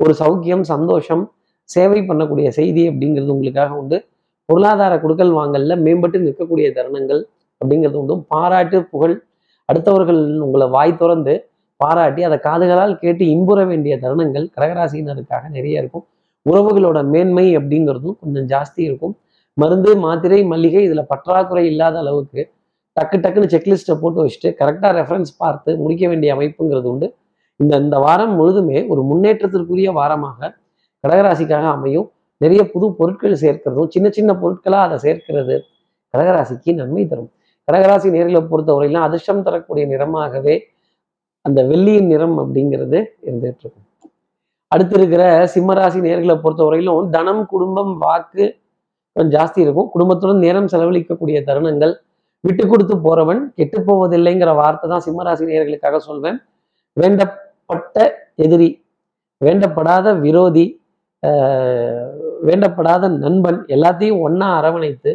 ஒரு சௌக்கியம் சந்தோஷம் சேவை பண்ணக்கூடிய செய்தி அப்படிங்கிறது உங்களுக்காக உண்டு. பொருளாதார கொடுக்கல் வாங்கல்ல மேம்பட்டு நிற்கக்கூடிய தருணங்கள் அப்படிங்கிறது உண்டு. பாராட்டு புகழ் அடுத்தவர்கள் உங்களை வாய் திறந்து பாராட்டி அதை காதுகளால் கேட்டு இன்புற வேண்டிய தருணங்கள் கடகராசினருக்காக நிறைய இருக்கும். உறவுகளோட மேன்மை அப்படிங்கிறதும் கொஞ்சம் ஜாஸ்தி இருக்கும். மருந்து மாத்திரை மல்லிகை இதில் பற்றாக்குறை இல்லாத அளவுக்கு டக்கு டக்குன்னு செக்லிஸ்ட்டை போட்டு வச்சுட்டு கரெக்டாக ரெஃபரன்ஸ் பார்த்து முடிக்க வேண்டிய அமைப்புங்கிறது உண்டு. இந்த இந்த வாரம் முழுதுமே ஒரு முன்னேற்றத்திற்குரிய வாரமாக கடகராசிக்காக அமையும். நிறைய புது பொருட்கள் சேர்க்கிறதும் சின்ன சின்ன பொருட்களாக அதை சேர்க்கிறது கடகராசிக்கு நன்மை தரும். கடகராசி நேர்களை பொறுத்தவரையிலும் அதிர்ஷ்டம் தரக்கூடிய நிறமாகவே அந்த வெள்ளியின் நிறம் அப்படிங்கிறது இருந்துகிட்டு இருக்கும். அடுத்து இருக்கிற சிம்மராசி நேர்களை பொறுத்தவரையிலும் தனம் குடும்பம் வாக்கு கொஞ்சம் ஜாஸ்தி இருக்கும். குடும்பத்துடன் நேரம் செலவழிக்கக்கூடிய தருணங்கள் விட்டு கொடுத்து போறவன் கெட்டு போவதில்லைங்கிற வார்த்தை தான் சிம்மராசி நேர்களுக்காக சொல்வேன். வேண்டப்பட்ட எதிரி வேண்டப்படாத விரோதி வேண்டப்படாத நண்பன் எல்லாத்தையும் ஒன்னா அரவணைத்து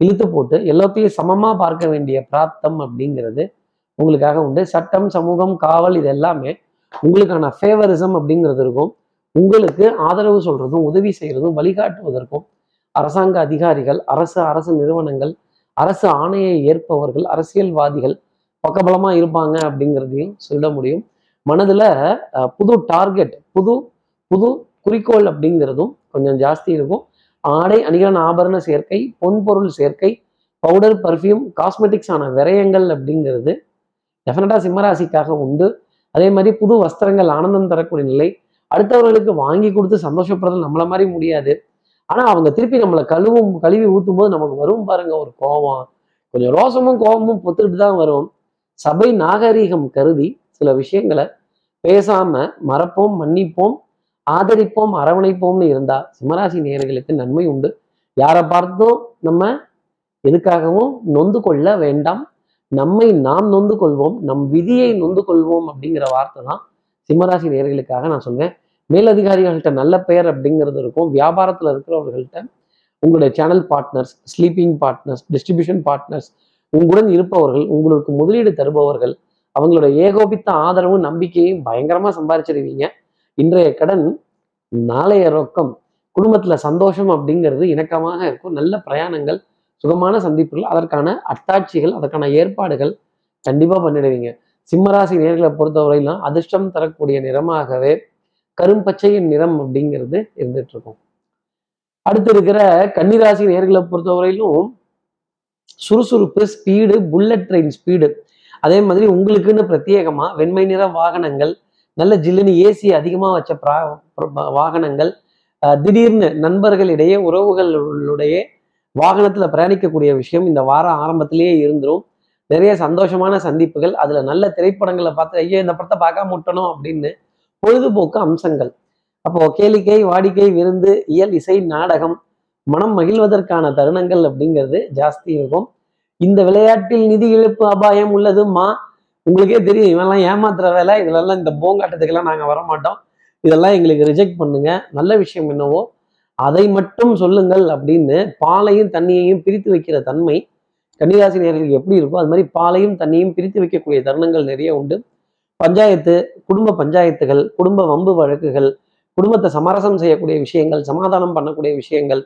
இழுத்து போட்டு எல்லாத்தையும் சமமா பார்க்க வேண்டிய பிராப்தம் அப்படிங்கிறது உங்களுக்காக உண்டு. சட்டம் சமூகம் காவல் இது எல்லாமே உங்களுக்கான ஃபேவரிசம் அப்படிங்கிறது இருக்கும். உங்களுக்கு ஆதரவு சொல்றதும் உதவி செய்யறதும் வழிகாட்டுவதற்கும் அரசாங்க அதிகாரிகள் அரசு அரசு நிறுவனங்கள் அரசு ஆணையை ஏற்பவர்கள் அரசியல்வாதிகள் பக்கபலமா இருப்பாங்க அப்படிங்கிறதையும் சொல்ல முடியும். மனதுல புது டார்கெட் புது புது குறிக்கோள் அப்படிங்கிறதும் கொஞ்சம் ஜாஸ்தி இருக்கும். ஆடை அணிகலன் ஆபரண சேர்க்கை பொன்பொருள் சேர்க்கை பவுடர் பர்ஃப்யூம் காஸ்மெட்டிக்ஸான விரயங்கள் அப்படிங்கிறது டெஃபினட்டா சிம்மராசிக்காக உண்டு. அதே மாதிரி புது வஸ்திரங்கள் ஆனந்தம் தரக்கூடிய நிலை. அடுத்தவர்களுக்கு வாங்கி கொடுத்து சந்தோஷப்படுறது நம்மள மாதிரி முடியாது. ஆனா அவங்க திருப்பி நம்மளை கழுவும் கழுவி ஊத்தும் போது நமக்கு வரும் பாருங்க ஒரு கோபம் கொஞ்சம் ரோசமும் கோபமும் பொத்துக்கிட்டு தான் வரும். சபை நாகரீகம் கருதி சில விஷயங்களை பேசாம மறப்போம் மன்னிப்போம் ஆதரிப்போம் அரவணைப்போம்னு இருந்தா சிம்மராசி நேர்களுக்கு நன்மை உண்டு. யாரை பார்த்தும் நம்ம எதுக்காகவும் நொந்து கொள்ள வேண்டாம். நம்மை நாம் நொந்து கொள்வோம் நம் விதியை நொந்து கொள்வோம் அப்படிங்கிற வார்த்தை தான் சிம்மராசி நேர்களுக்காக நான் சொல்வேன். மேலதிகாரிகள்கிட்ட நல்ல பெயர் அப்படிங்கிறது இருக்கும். வியாபாரத்தில் இருக்கிறவர்கள்ட்ட உங்களுடைய channel partners sleeping partners distribution partners உங்களுடன் இருப்பவர்கள் உங்களுக்கு முதலீடு தருபவர்கள் அவங்களோட ஏகோபித்த ஆதரவும் நம்பிக்கையும் பயங்கரமாக சம்பாரிச்சிருவீங்க. இன்றைய கடன் நாளைய ரொக்கம் குடும்பத்தில் சந்தோஷம் அப்படிங்கிறது இணக்கமாக இருக்கும். நல்ல பிரயாணங்கள் சுகமான சந்திப்புகள் அதற்கான அத்தாட்சிகள் அதற்கான ஏற்பாடுகள் கண்டிப்பாக பண்ணிடுவீங்க. சிம்மராசி நேர்களை பொறுத்தவரையிலும் அதிர்ஷ்டம் தரக்கூடிய நிறமாகவே கரும்பச்சையின் நிறம் அப்படிங்கிறது இருந்துட்டு இருக்கும் அடுத்து இருக்கிற கன்னிராசி நேர்களை பொறுத்தவரையிலும் சுறுசுறுப்பு ஸ்பீடு புல்லட் ட்ரெயின் ஸ்பீடு அதே மாதிரி உங்களுக்குன்னு பிரத்யேகமாக வெண்மை நிற வாகனங்கள் நல்ல ஜில்லுன்னு ஏசி அதிகமாக வச்ச வாகனங்கள் திடீர்னு நண்பர்களிடையே உறவுகளுடைய வாகனத்தில் பிரயாணிக்கக்கூடிய விஷயம் இந்த வாரம் ஆரம்பத்திலேயே இருந்துரும். நிறைய சந்தோஷமான சந்திப்புகள் அதில் நல்ல திரைப்படங்களை பார்த்து ஐயோ இந்த படத்தை பார்க்காம முட்டணும் அப்படின்னு பொழுதுபோக்கு அம்சங்கள். அப்போ கேளிக்கை வாடிக்கை விருந்து இயல் இசை நாடகம் மனம் மகிழ்வதற்கான தருணங்கள் அப்படிங்கிறது ஜாஸ்தி இருக்கும். இந்த விளையாட்டில் நிதி இழப்பு அபாயம் உள்ளதுமா உங்களுக்கே தெரியும் இவெல்லாம் ஏமாத்துற வேலை. இதெல்லாம் இந்த போங்காட்டத்துக்கெல்லாம் நாங்கள் வரமாட்டோம். இதெல்லாம் எங்களுக்கு ரிஜெக்ட் பண்ணுங்க. நல்ல விஷயம் என்னவோ அதை மட்டும் சொல்லுங்கள் அப்படின்னு பாலையும் தண்ணியையும் பிரித்து வைக்கிற தன்மை கன்னிராசி நேர்களுக்கு எப்படி இருக்கோ அது மாதிரி பாலையும் தண்ணியும் பிரித்து வைக்கக்கூடிய தருணங்கள் நிறைய உண்டு. பஞ்சாயத்து குடும்ப பஞ்சாயத்துகள் குடும்ப வம்பு வழக்குகள் குடும்பத்தை சமரசம் செய்யக்கூடிய விஷயங்கள் சமாதானம் பண்ணக்கூடிய விஷயங்கள்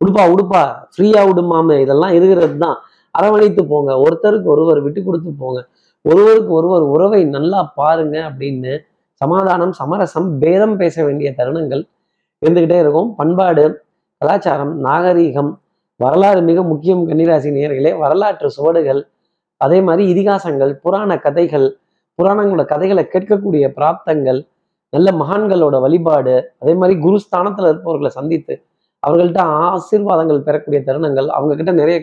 உடுப்பா உடுப்பா ஃப்ரீயா உடுமாமு இதெல்லாம் இருக்கிறது தான் அரவணைத்து போங்க. ஒருத்தருக்கு ஒருவர் விட்டு கொடுத்து போங்க. ஒருவருக்கு ஒருவர் உறவை நல்லா பாருங்க அப்படின்னு சமாதானம் சமரசம் பேதம் பேச வேண்டிய தருணங்கள் இருந்துக்கிட்டே இருக்கும். பண்பாடு கலாச்சாரம் நாகரீகம் வரலாறு மிக முக்கியம் கன்னிராசி நேர்களே வரலாற்று சுவடுகள் அதே மாதிரி இதிகாசங்கள் புராண கதைகள் புராணங்களோட கதைகளை கேட்கக்கூடிய பிராப்தங்கள் நல்ல மகான்களோட வழிபாடு அதே மாதிரி குருஸ்தானத்தில் இருப்பவர்களை சந்தித்து அவர்கள்ட்ட ஆசீர்வாதங்கள் பெறக்கூடிய தருணங்கள் அவங்க கிட்ட நிறைய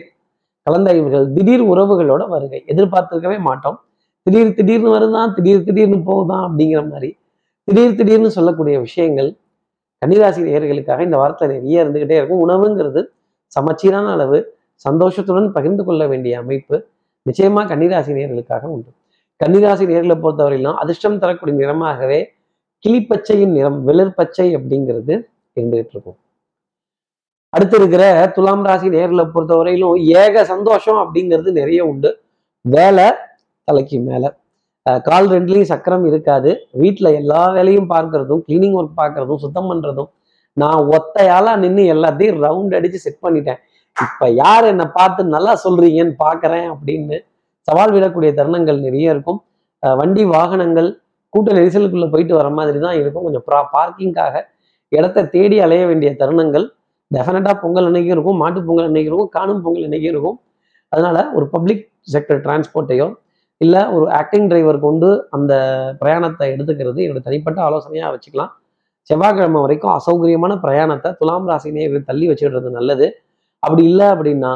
கலந்தாய்வுகள் திடீர் உறவுகளோட வருகை. எதிர்பார்த்துருக்கவே மாட்டோம். திடீர் திடீர்னு வருதான் திடீர் திடீர்னு போகுதான் அப்படிங்கிற மாதிரி திடீர் திடீர்னு சொல்லக்கூடிய விஷயங்கள் கன்னிராசி நேர்களுக்காக இந்த வாரத்தை நிறைய இருந்துகிட்டே இருக்கும். உணவுங்கிறது சமச்சீரான அளவு சந்தோஷத்துடன் பகிர்ந்து கொள்ள வேண்டிய அமைப்பு நிச்சயமா கன்னிராசி நேர்களுக்காக உண்டு. கன்னிராசி நேர்களை பொறுத்தவரையிலும் அதிர்ஷ்டம் தரக்கூடிய நிறமாகவே கிளிப்பச்சையின் நிறம் வெளிர் பச்சை அப்படிங்கிறது இருந்துகிட்டு இருக்கும். அடுத்து இருக்கிற துலாம் ராசி நேர்களை பொறுத்தவரையிலும் ஏக சந்தோஷம் அப்படிங்கிறது நிறைய உண்டு. வேலை தலைக்கு மேலே. கால் ரெண்டுலையும் சக்கரம் இருக்காது. வீட்டில் எல்லா வேலையும் பார்க்கறதும் கிளீனிங் ஒர்க் பார்க்கறதும் சுத்தம் பண்ணுறதும் நான் ஒத்தையால நின்று எல்லாத்தையும் ரவுண்ட் அடிச்சு செட் பண்ணிட்டேன். இப்போ யார் என்னை பார்த்து நல்லா சொல்றீங்கன்னு பார்க்குறேன் அப்படின்னு சவால் விடக்கூடிய தருணங்கள் நிறைய இருக்கும். வண்டி வாகனங்கள் கூட்ட நெரிசலுக்குள்ள போயிட்டு வர மாதிரி தான் இருக்கும். கொஞ்சம் ப்ரா பார்க்கிங்காக இடத்த தேடி அலைய வேண்டிய தருணங்கள். டெஃபினட்டாக பொங்கல் அன்னைக்கும் இருக்கும். மாட்டு பொங்கல் அன்னைக்கும் இருக்கும். காணும் பொங்கல் அன்னைக்கும் இருக்கும். அதனால ஒரு பப்ளிக் செக்டர் டிரான்ஸ்போர்ட்டையோ இல்லை ஒரு ஆக்டிங் டிரைவர் கொண்டு அந்த பிரயாணத்தை எடுத்துக்கிறது என்னோட தனிப்பட்ட ஆலோசனையாக வச்சுக்கலாம். செவ்வாய்க்கிழமை வரைக்கும் அசௌகரியமான பிரயாணத்தை துலாம் ராசினியை தள்ளி வச்சுடுறது நல்லது. அப்படி இல்லை அப்படின்னா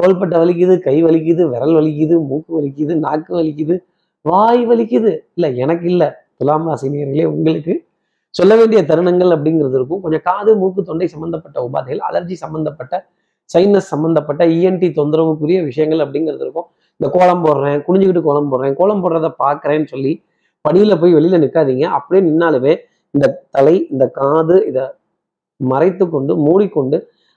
தோள்பட்டை வலிக்குது கை வலிக்குது விரல் வலிக்குது மூக்கு வலிக்குது நாக்கு வலிக்குது வாய் வலிக்குது. இல்லை எனக்கு இல்லை. துலாம் ராசினியர்களே உங்களுக்கு சொல்ல வேண்டிய தருணங்கள் அப்படிங்கிறது இருக்கும். கொஞ்சம் காது மூக்கு தொண்டை சம்பந்தப்பட்ட உபாதைகள் அலர்ஜி சம்பந்தப்பட்ட சைனஸ் சம்பந்தப்பட்ட இஎன்டி தொந்தரவுக்குரிய விஷயங்கள் அப்படிங்கிறது இருக்கும். இந்த கோலம் போடுறேன் குனிஞ்சுக்கிட்டு கோலம் போடுறேன் கோலம் போடுறத பார்க்குறேன்னு சொல்லி படியில போய் வெளியில நிற்காதீங்க அப்படியே நின்னாலுமே இந்த தலை இந்த காது இதை மறைத்து கொண்டு மூடிக்கொண்டு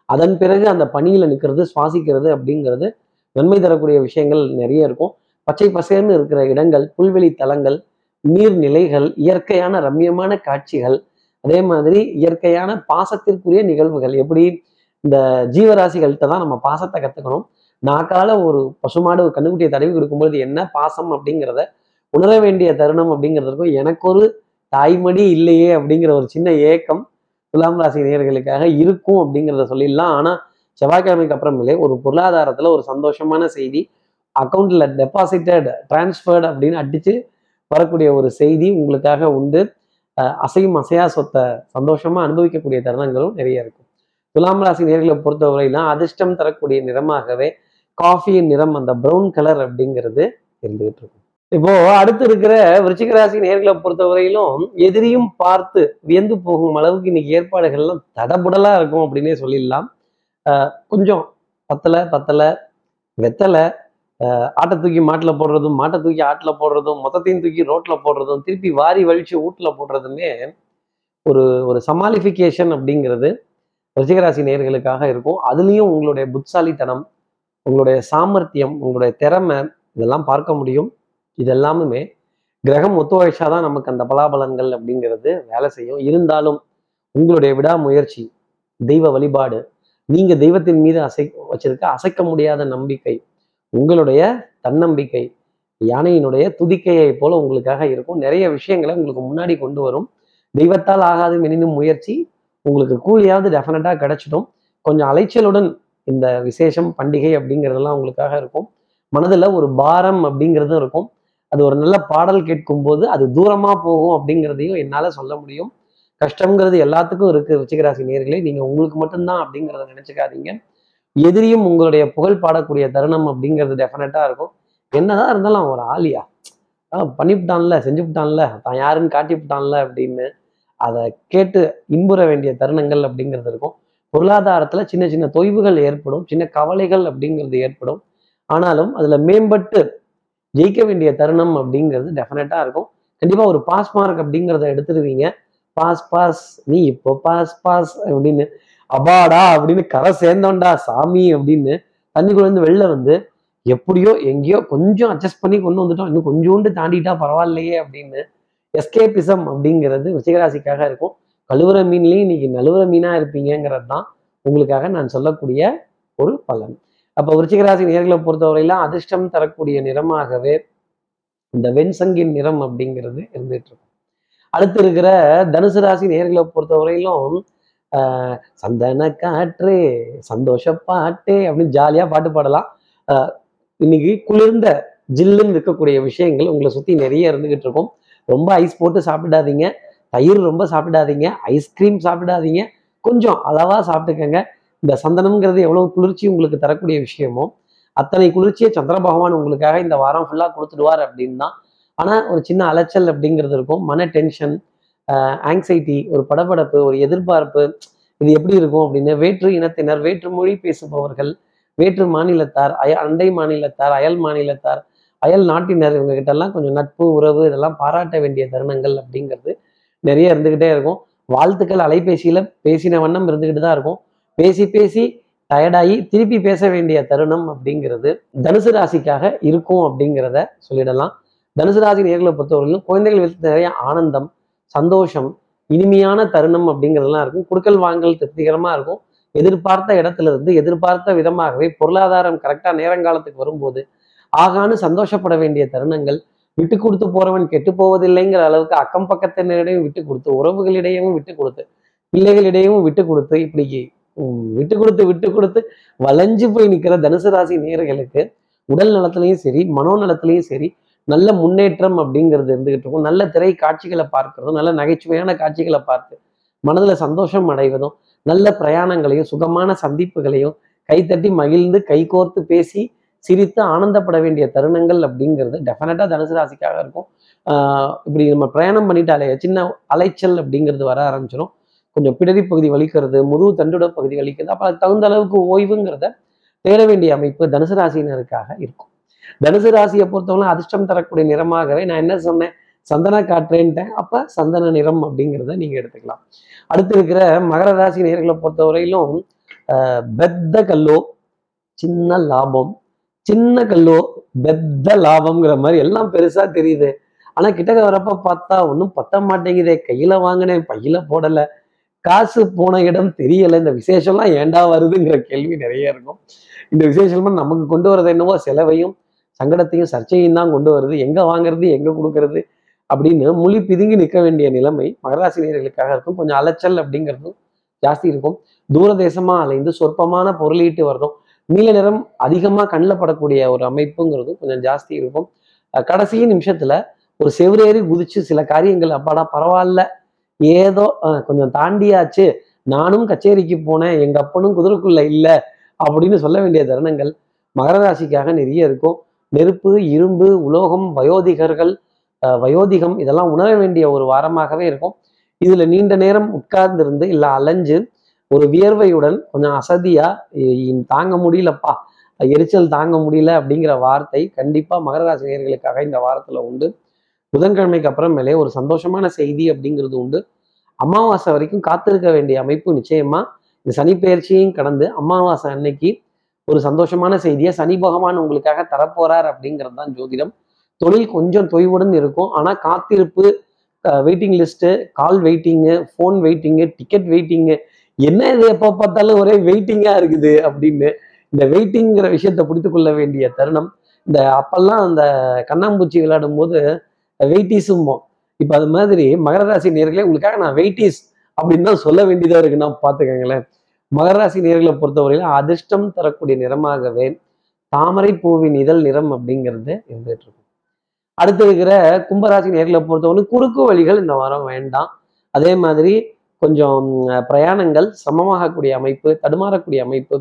அதன் பிறகு அந்த பணியில் நிற்கிறது சுவாசிக்கிறது அப்படிங்கிறது நன்மை தரக்கூடிய விஷயங்கள் நிறைய இருக்கும். பச்சை பசேர்னு இருக்கிற இடங்கள் புல்வெளி தலங்கள் நீர்நிலைகள் இயற்கையான ரம்யமான காட்சிகள் அதே மாதிரி இயற்கையான பாசத்திற்குரிய நிகழ்வுகள். எப்படி இந்த ஜீவராசிகள்கிட்ட தான் நம்ம பாசத்தை கற்றுக்கணும் நாக்கால ஒரு பசுமாடு ஒரு கண்ணுக்குட்டியை தடவி கொடுக்கும்போது என்ன பாசம் அப்படிங்கிறத உணர வேண்டிய தருணம் அப்படிங்கிறதுக்கும் எனக்கு ஒரு தாய்மடி இல்லையே அப்படிங்கிற ஒரு சின்ன ஏக்கம் துலாம் ராசி நேர்களுக்காக இருக்கும் அப்படிங்கிறத சொல்லிடலாம். ஆனால் செவ்வாய்க்கிழமைக்கு அப்புறமேலே ஒரு பொருளாதாரத்தில் ஒரு சந்தோஷமான செய்தி அக்கௌண்ட்டில் டெபாசிட்டட் டிரான்ஸ்ஃபர்டு அப்படின்னு அடித்து வரக்கூடிய ஒரு செய்தி உங்களுக்காக உண்டு. அசையும் அசையா சொத்தை சந்தோஷமாக அனுபவிக்கக்கூடிய தருணங்களும் நிறைய இருக்கும். துலாம் ராசி நேர்களை பொறுத்தவரையிலாம் அதிர்ஷ்டம் தரக்கூடிய நிறமாகவே காஃபியின் நிறம் அந்த ப்ரௌன் கலர் அப்படிங்கிறது இருந்துகிட்டு இருக்கும். இப்போ அடுத்து இருக்கிற விருச்சிக ராசி நேர்களை பொறுத்தவரையிலும் எதிரியும் பார்த்து வியந்து போகும் அளவுக்கு இன்னைக்கு ஏற்பாடுகள்லாம் தடபுடலா இருக்கும் அப்படின்னே சொல்லிடலாம். கொஞ்சம் பத்தலை பத்தலை வெத்தலை ஆட்டை தூக்கி மாட்டில் போடுறதும் மாட்டை தூக்கி ஆட்டில் போடுறதும் மொத்தத்தையும் தூக்கி ரோட்டில் போடுறதும் திருப்பி வாரி வலிச்சு வீட்டில் போடுறதுமே ஒரு ஒரு சமாளிஃபிகேஷன் அப்படிங்கிறது ரிஷிகராசி நேர்களுக்காக இருக்கும். அதுலேயும் உங்களுடைய புத்தாலித்தனம் உங்களுடைய சாமர்த்தியம் உங்களுடைய திறமை இதெல்லாம் பார்க்க முடியும். இதெல்லாமுமே கிரகம் ஒத்துழைச்சாதான் நமக்கு அந்த பலாபலன்கள் அப்படிங்கிறது வேலை செய்யும். இருந்தாலும் உங்களுடைய விடாமுயற்சி தெய்வ வழிபாடு நீங்க தெய்வத்தின் மீது அசை வச்சிருக்க அசைக்க முடியாத நம்பிக்கை உங்களுடைய தன்னம்பிக்கை யானையினுடைய துதிக்கையை போல உங்களுக்காக இருக்கும். நிறைய விஷயங்களை உங்களுக்கு முன்னாடி கொண்டு வரும். தெய்வத்தால் ஆகாது எனினும் முயற்சி உங்களுக்கு கூலியாவது டெஃபினட்டாக கிடைச்சிடும். கொஞ்சம் அலைச்சலுடன் இந்த விசேஷம் பண்டிகை அப்படிங்கிறதெல்லாம் உங்களுக்காக இருக்கும். மனதில் ஒரு பாரம் அப்படிங்கிறதும் இருக்கும். அது ஒரு நல்ல பாடல் கேட்கும்போது அது தூரமாக போகும் அப்படிங்கிறதையும் என்னால் சொல்ல முடியும். கஷ்டங்கிறது எல்லாத்துக்கும் இருக்கு ரிச்சிகராசி நேர்களே. நீங்கள் உங்களுக்கு மட்டும்தான் அப்படிங்கிறத நினச்சிக்காதீங்க. எதிரியும் உங்களுடைய புகழ் பாடக்கூடிய தருணம் அப்படிங்கிறது டெஃபினட்டாக இருக்கும். என்னதான் இருந்தாலும் அவன் ஒரு ஆலியா பண்ணிவிட்டான்ல செஞ்சுவிட்டான்ல தான் யாருன்னு காட்டிவிட்டான்ல அப்படின்னு அதை கேட்டு இன்புற வேண்டிய தருணங்கள் அப்படிங்கிறது இருக்கும். பொருளாதாரத்தில் சின்ன சின்ன தொய்வுகள் ஏற்படும். சின்ன கவலைகள் அப்படிங்கிறது ஏற்படும். ஆனாலும் அதில் மேம்பட்டு ஜெயிக்க வேண்டிய தருணம் அப்படிங்கிறது டெஃபினட்டாக இருக்கும். கண்டிப்பாக ஒரு பாஸ் மார்க் அப்படிங்கிறத எடுத்துருவீங்க. பாஸ் பாஸ் நீ இப்போ பாஸ் பாஸ் அப்படின்னு அபாடா அப்படின்னு கரை சேர்ந்தோண்டா சாமி அப்படின்னு தண்ணிக்குள்ள இருந்து வெளில வந்து எப்படியோ எங்கேயோ கொஞ்சம் அட்ஜஸ்ட் பண்ணி கொண்டு வந்துட்டோம். இன்னும் கொஞ்சோண்டு தாண்டிட்டா பரவாயில்லையே அப்படின்னு எஸ்கேபிசம் அப்படிங்கிறது ரிஷிகராசிக்காக இருக்கும். கழுவுற மீன்லேயும் இன்னைக்கு நழுவுற மீனாக இருப்பீங்கிறது தான் உங்களுக்காக நான் சொல்லக்கூடிய ஒரு பலன். அப்போ விருச்சிகராசி நேர்களை பொறுத்தவரையில அதிர்ஷ்டம் தரக்கூடிய நிறமாகவே இந்த வெண்சங்கின் நிறம் அப்படிங்கிறது இருந்துட்டு இருக்கும். அடுத்து இருக்கிற தனுசு ராசி நேர்களை பொறுத்தவரையிலும் ஆஹ் சந்தன காற்று சந்தோஷ பாட்டே அப்படின்னு ஜாலியா பாட்டு பாடலாம். இன்னைக்கு குளிர்ந்த ஜில்லுன்னு இருக்கக்கூடிய விஷயங்கள் உங்களை சுத்தி நிறைய இருந்துகிட்டு இருக்கும். ரொம்ப ஐஸ் போட்டு சாப்பிடாதீங்க. தயிர் ரொம்ப சாப்பிடாதீங்க. ஐஸ்கிரீம் சாப்பிடாதீங்க. கொஞ்சம் அளவா சாப்பிட்டுக்கங்க. இந்த சந்தனம்ங்கிறது எவ்வளவு குளிர்ச்சி உங்களுக்கு தரக்கூடிய விஷயமோ அத்தனை குளிர்ச்சியை சந்திர பகவான் உங்களுக்காக இந்த வாரம் ஃபுல்லாக கொடுத்துடுவார் அப்படின்னு தான் ஆனால் ஒரு சின்ன அலைச்சல் அப்படிங்கிறது இருக்கும். மன டென்ஷன் ஆங்ஸைட்டி ஒரு படபடப்பு ஒரு எதிர்பார்ப்பு இது எப்படி இருக்கும் அப்படின்னு வேற்று இனத்தினர் வேற்று மொழி பேசுபவர்கள் வேற்று மாநிலத்தார் அய அண்டை மாநிலத்தார் அயல் மாநிலத்தார் அயல் நாட்டினர் இவங்க எல்லாம் கொஞ்சம் நட்பு உறவு இதெல்லாம் பாராட்ட வேண்டிய தருணங்கள் அப்படிங்கிறது நிறைய இருந்துக்கிட்டே இருக்கும். வாழ்த்துக்கள் அலைபேசியில் பேசின வண்ணம் இருந்துகிட்டு தான் இருக்கும். பேசி பேசி டயர்டாகி திருப்பி பேச வேண்டிய தருணம் அப்படிங்கிறது தனுசு ராசிக்காக இருக்கும் அப்படிங்கிறத சொல்லிடலாம். தனுசு ராசி நேர்களை பொறுத்தவரையிலும் குழந்தைகள் விஷயத்துல நிறைய ஆனந்தம் சந்தோஷம் இனிமையான தருணம் அப்படிங்கிறதெல்லாம் இருக்கும். குடுக்கல் வாங்கல் திருப்திகரமாக இருக்கும். எதிர்பார்த்த இடத்துல இருந்து எதிர்பார்த்த விதமாகவே பொருளாதாரம் கரெக்டாக நேரங்காலத்துக்கு வரும்போது ஆகான்னு சந்தோஷப்பட வேண்டிய தருணங்கள் விட்டு கொடுத்து போறவன் கெட்டு போவதில்லைங்கிற அளவுக்கு அக்கம் பக்கத்தினரிடையும் விட்டு கொடுத்து உறவுகளிடையும் விட்டு கொடுத்து பிள்ளைகளிடையும் விட்டு கொடுத்து இப்படி விட்டு கொடுத்து விட்டு கொடுத்து வளைஞ்சு போய் நிற்கிற தனுசு ராசி நேர்களுக்கு உடல் நலத்திலையும் சரி மனோநலத்திலையும் சரி நல்ல முன்னேற்றம் அப்படிங்கிறது இருந்துகிட்டு இருக்கும். நல்ல திரை காட்சிகளை பார்க்கறதும் நல்ல நகைச்சுவையான காட்சிகளை பார்த்து மனதில் சந்தோஷம் அடைவதும் நல்ல பிரயாணங்களையும் சுகமான சந்திப்புகளையும் கைத்தட்டி மகிழ்ந்து கைகோர்த்து பேசி சிரித்து ஆனந்தப்பட வேண்டிய தருணங்கள் அப்படிங்கிறது டெஃபினட்டாக தனுசு ராசிக்காக இருக்கும். இப்படி நம்ம பிரயாணம் பண்ணிட்டாலே சின்ன அலைச்சல் அப்படிங்கிறது வர ஆரம்பிச்சிடும் கொஞ்சம் பிடரி பகுதி வலிக்கிறது முதுகு தண்டுட பகுதி வலிக்கிறது அப்ப அதுக்கு தகுந்த அளவுக்கு ஓய்வுங்கிறத தேட வேண்டிய அமைப்பு தனுசு ராசினருக்காக இருக்கும். தனுசு ராசியை பொறுத்தவரை அதிர்ஷ்டம் தரக்கூடிய நிறமாகவே நான் என்ன சொன்னேன்? சந்தன காற்றேன்ட்டேன். அப்ப சந்தன நிறம் அப்படிங்கிறத நீங்க எடுத்துக்கலாம். அடுத்து இருக்கிற மகர ராசி நேர்களை பொறுத்தவரையிலும் ஆஹ் பெத்த கல்லோ சின்ன லாபம். சின்ன கல்லோ பெத்த லாபம்ங்கிற மாதிரி எல்லாம் பெருசா தெரியுது. ஆனா கிட்டக்க வரப்ப பார்த்தா ஒன்றும் பத்த மாட்டேங்குதே. கையில வாங்கினேன் பையில போடல. காசு போன இடம் தெரியல. இந்த விசேஷம்லாம் ஏண்டா வருதுங்கிற கேள்வி நிறைய இருக்கும். இந்த விசேஷமா நமக்கு கொண்டு வரது என்னவோ செலவையும் சங்கடத்தையும் சர்ச்சையும் தான் கொண்டு வருது. எங்க வாங்குறது எங்க கொடுக்கறது அப்படின்னு மொழி பிதுங்கி நிற்க வேண்டிய நிலைமை மகராசினியர்களுக்காக இருக்கும். கொஞ்சம் அலைச்சல் அப்படிங்கிறதும் ஜாஸ்தி இருக்கும். தூர தேசமா அலைந்து சொற்பமான பொருளீட்டு வரதும் நீல நிறம் அதிகமாக கண்ணில் படக்கூடிய ஒரு அமைப்புங்கிறதும் கொஞ்சம் ஜாஸ்தி இருக்கும். கடைசி நிமிஷத்துல ஒரு செவ்வரேறி குதிச்சு சில காரியங்கள் அப்பாடா பரவாயில்ல ஏதோ கொஞ்சம் தாண்டியாச்சு. நானும் கச்சேரிக்கு போனேன். எங்க அப்பனும் குதிரைக்குள்ள இல்லை அப்படின்னு சொல்ல வேண்டிய தருணங்கள் மகர ராசிக்காக நிறைய இருக்கும். நெருப்பு இரும்பு உலோகம் வயோதிகர்கள் வயோதிகம் இதெல்லாம் உணர வேண்டிய ஒரு வாரமாகவே இருக்கும். இதுல நீண்ட நேரம் உட்கார்ந்திருந்து இல்லை அலைஞ்சு ஒரு வியர்வையுடன் கொஞ்சம் அசதியா தாங்க முடியலப்பா எரிச்சல் தாங்க முடியல அப்படிங்கிற வார்த்தை கண்டிப்பா மகர ராசி இந்த வாரத்துல உண்டு. புதன்கிழமைக்கு அப்புறமேலே ஒரு சந்தோஷமான செய்தி அப்படிங்கிறது உண்டு. அமாவாசை வரைக்கும் காத்திருக்க வேண்டிய அமைப்பு நிச்சயமா இந்த சனி பெயர்ச்சியையும் கடந்து அமாவாசை அன்னைக்கு ஒரு சந்தோஷமான செய்தியை சனி பகவான் உங்களுக்காக தரப்போறார் அப்படிங்கிறது தான் ஜோதிடம். தொழில் கொஞ்சம் தொய்வுடன் இருக்கும். ஆனால் காத்திருப்பு waiting list call waiting phone waiting ticket waiting என்ன இது எப்போ பார்த்தாலும் ஒரே வெயிட்டிங்காக இருக்குது அப்படின்னு இந்த வெயிட்டிங்கிற விஷயத்தை பிடித்து கொள்ள வேண்டிய தருணம். இந்த அப்பெல்லாம் அந்த கண்ணாம்பூச்சி விளையாடும் போது வெயிட்டிஸும்போம் இப்போ அது மாதிரி மகர ராசி நேர்களே உங்களுக்காக நான் வெயிட்டிஸ் அப்படின்னு தான் சொல்ல வேண்டியதா இருக்குன்னா பார்த்துக்கங்களேன். மகர ராசி நேர்களை பொறுத்தவரையில அதிர்ஷ்டம் தரக்கூடிய நிறமாகவே தாமரை பூவின் இதழ் நிறம் அப்படிங்கிறது இருந்துட்டு இருக்கும். அடுத்து இருக்கிற கும்பராசி நேர்களை பொறுத்தவரை குறுக்கு வழிகள் இந்த வாரம் வேண்டாம். அதே மாதிரி கொஞ்சம் பிரயாணங்கள் சிரமமாகக்கூடிய அமைப்பு தடுமாறக்கூடிய அமைப்பு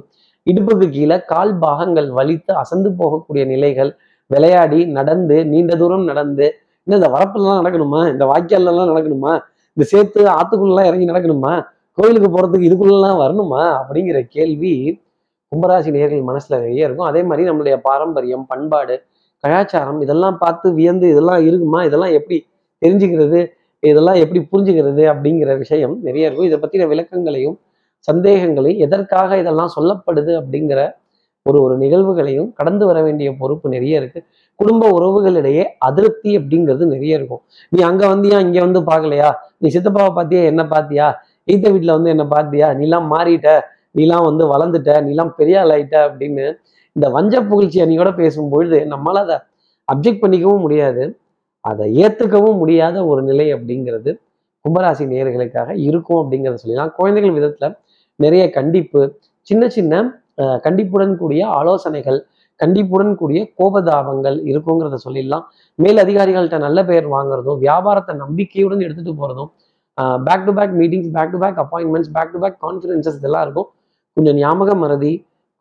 இடுப்புக்கு கீழே கால் பாகங்கள் வலித்து அசந்து போகக்கூடிய நிலைகள் விளையாடி நடந்து நீண்ட தூரம் நடந்து இன்னும் இந்த வரப்புலாம் நடக்கணுமா? இந்த வாய்க்கால்லாம் நடக்கணுமா? இந்த சேர்த்து ஆத்துக்குள்ளெல்லாம் இறங்கி நடக்கணுமா? கோயிலுக்கு போகிறதுக்கு இதுக்குள்ளெல்லாம் வரணுமா? அப்படிங்கிற கேள்வி கும்பராசி நேர்கள் மனசில் நிறைய இருக்கும். அதே மாதிரி நம்மளுடைய பாரம்பரியம் பண்பாடு கலாச்சாரம் இதெல்லாம் பார்த்து வியந்து இதெல்லாம் இருக்குமா? இதெல்லாம் எப்படி தெரிஞ்சுக்கிறது? இதெல்லாம் எப்படி புரிஞ்சுக்கிறது? அப்படிங்கிற விஷயம் நிறைய இருக்கும். இதை பற்றின விளக்கங்களையும் சந்தேகங்களையும் எதற்காக இதெல்லாம் சொல்லப்படுது அப்படிங்கிற ஒரு ஒரு நிகழ்வுகளையும் கடந்து வர வேண்டிய பொறுப்பு நிறைய இருக்குது குடும்ப உறவுகளிடையே அதிருப்தி அப்படிங்கிறது நிறைய இருக்கும். நீ அங்க வந்தியா இங்க வந்து பார்க்கலையா? நீ சித்தப்பாவை பார்த்தியா என்ன பார்த்தியா? ஈத்த வீட்டில் வந்து என்ன பார்த்தியா? நீலாம் மாறிட்ட நீலாம் வந்து வளர்ந்துட்ட நீலாம் பெரிய ஆளாயிட்ட அப்படின்னு இந்த வஞ்ச புகழ்ச்சி அணியோட பேசும்பொழுது நம்மளால் அதை அப்ஜெக்ட் பண்ணிக்கவும் முடியாது. அதை ஏற்றுக்கவும் முடியாத ஒரு நிலை அப்படிங்கிறது கும்பராசி நேயர்களுக்காக இருக்கும் அப்படிங்கிறத சொல்லலாம். குழந்தைகள் விதத்தில் நிறைய கண்டிப்பு சின்ன சின்ன கண்டிப்புடன் கூடிய ஆலோசனைகள் கண்டிப்புடன் கூடிய கோபதாபங்கள் இருக்குங்கிறத சொல்லிடலாம். மேல் அதிகாரிகள்கிட்ட நல்ல பெயர் வாங்குறதும் வியாபாரத்தை நம்பிக்கையுடன் எடுத்துட்டு போறதும் back to back meetings back to back appointments back to back conferences இதெல்லாம் இருக்கும். கொஞ்சம் ஞாபக மறதி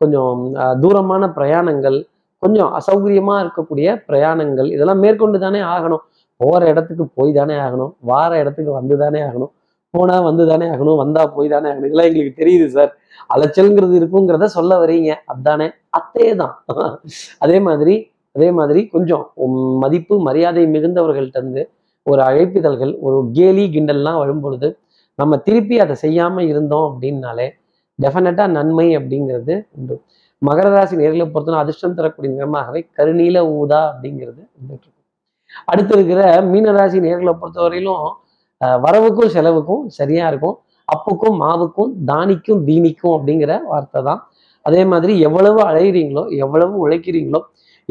கொஞ்சம் தூரமான பிரயாணங்கள் கொஞ்சம் அசௌகரியமாக இருக்கக்கூடிய பிரயாணங்கள் இதெல்லாம் மேற்கொண்டு தானே ஆகணும். போகிற இடத்துக்கு போய் தானே ஆகணும். வார இடத்துக்கு வந்து தானே ஆகணும். போனா வந்து தானே ஆகணும் வந்தா போய் தானே ஆகணும் இதெல்லாம் எங்களுக்கு தெரியுது சார். அலைச்சல்ங்கிறது இருக்குங்கிறத சொல்ல வரீங்க. அதானே? அத்தே தான் அதே மாதிரி அதே மாதிரி கொஞ்சம் மதிப்பு மரியாதை மிகுந்தவர்கள்ட்ட இருந்து ஒரு அழைப்பிதழ்கள் ஒரு கேலி கிண்டல்லாம் வரும்பொழுது நம்ம திருப்பி அதை செய்யாம இருந்தோம் அப்படின்னாலே டெஃபினட்டா நன்மை அப்படிங்கிறது உண்டு. மகர ராசி நேர்களை பொறுத்தவரை அதிர்ஷ்டம் தரக்கூடிய நிறமாகவே கருநீல ஊதா அப்படிங்கிறது இருந்துட்டு இருக்கும் அடுத்து இருக்கிற மீனராசி நேர்களை பொறுத்தவரையிலும் வரவுக்கும் செலவுக்கும் சரியா இருக்கும். அப்புக்கும் மாவுக்கும் தானிக்கும் தீனிக்கும் அப்படிங்கிற வார்த்தை தான். அதே மாதிரி எவ்வளவு அழைகிறீங்களோ எவ்வளவு உழைக்கிறீங்களோ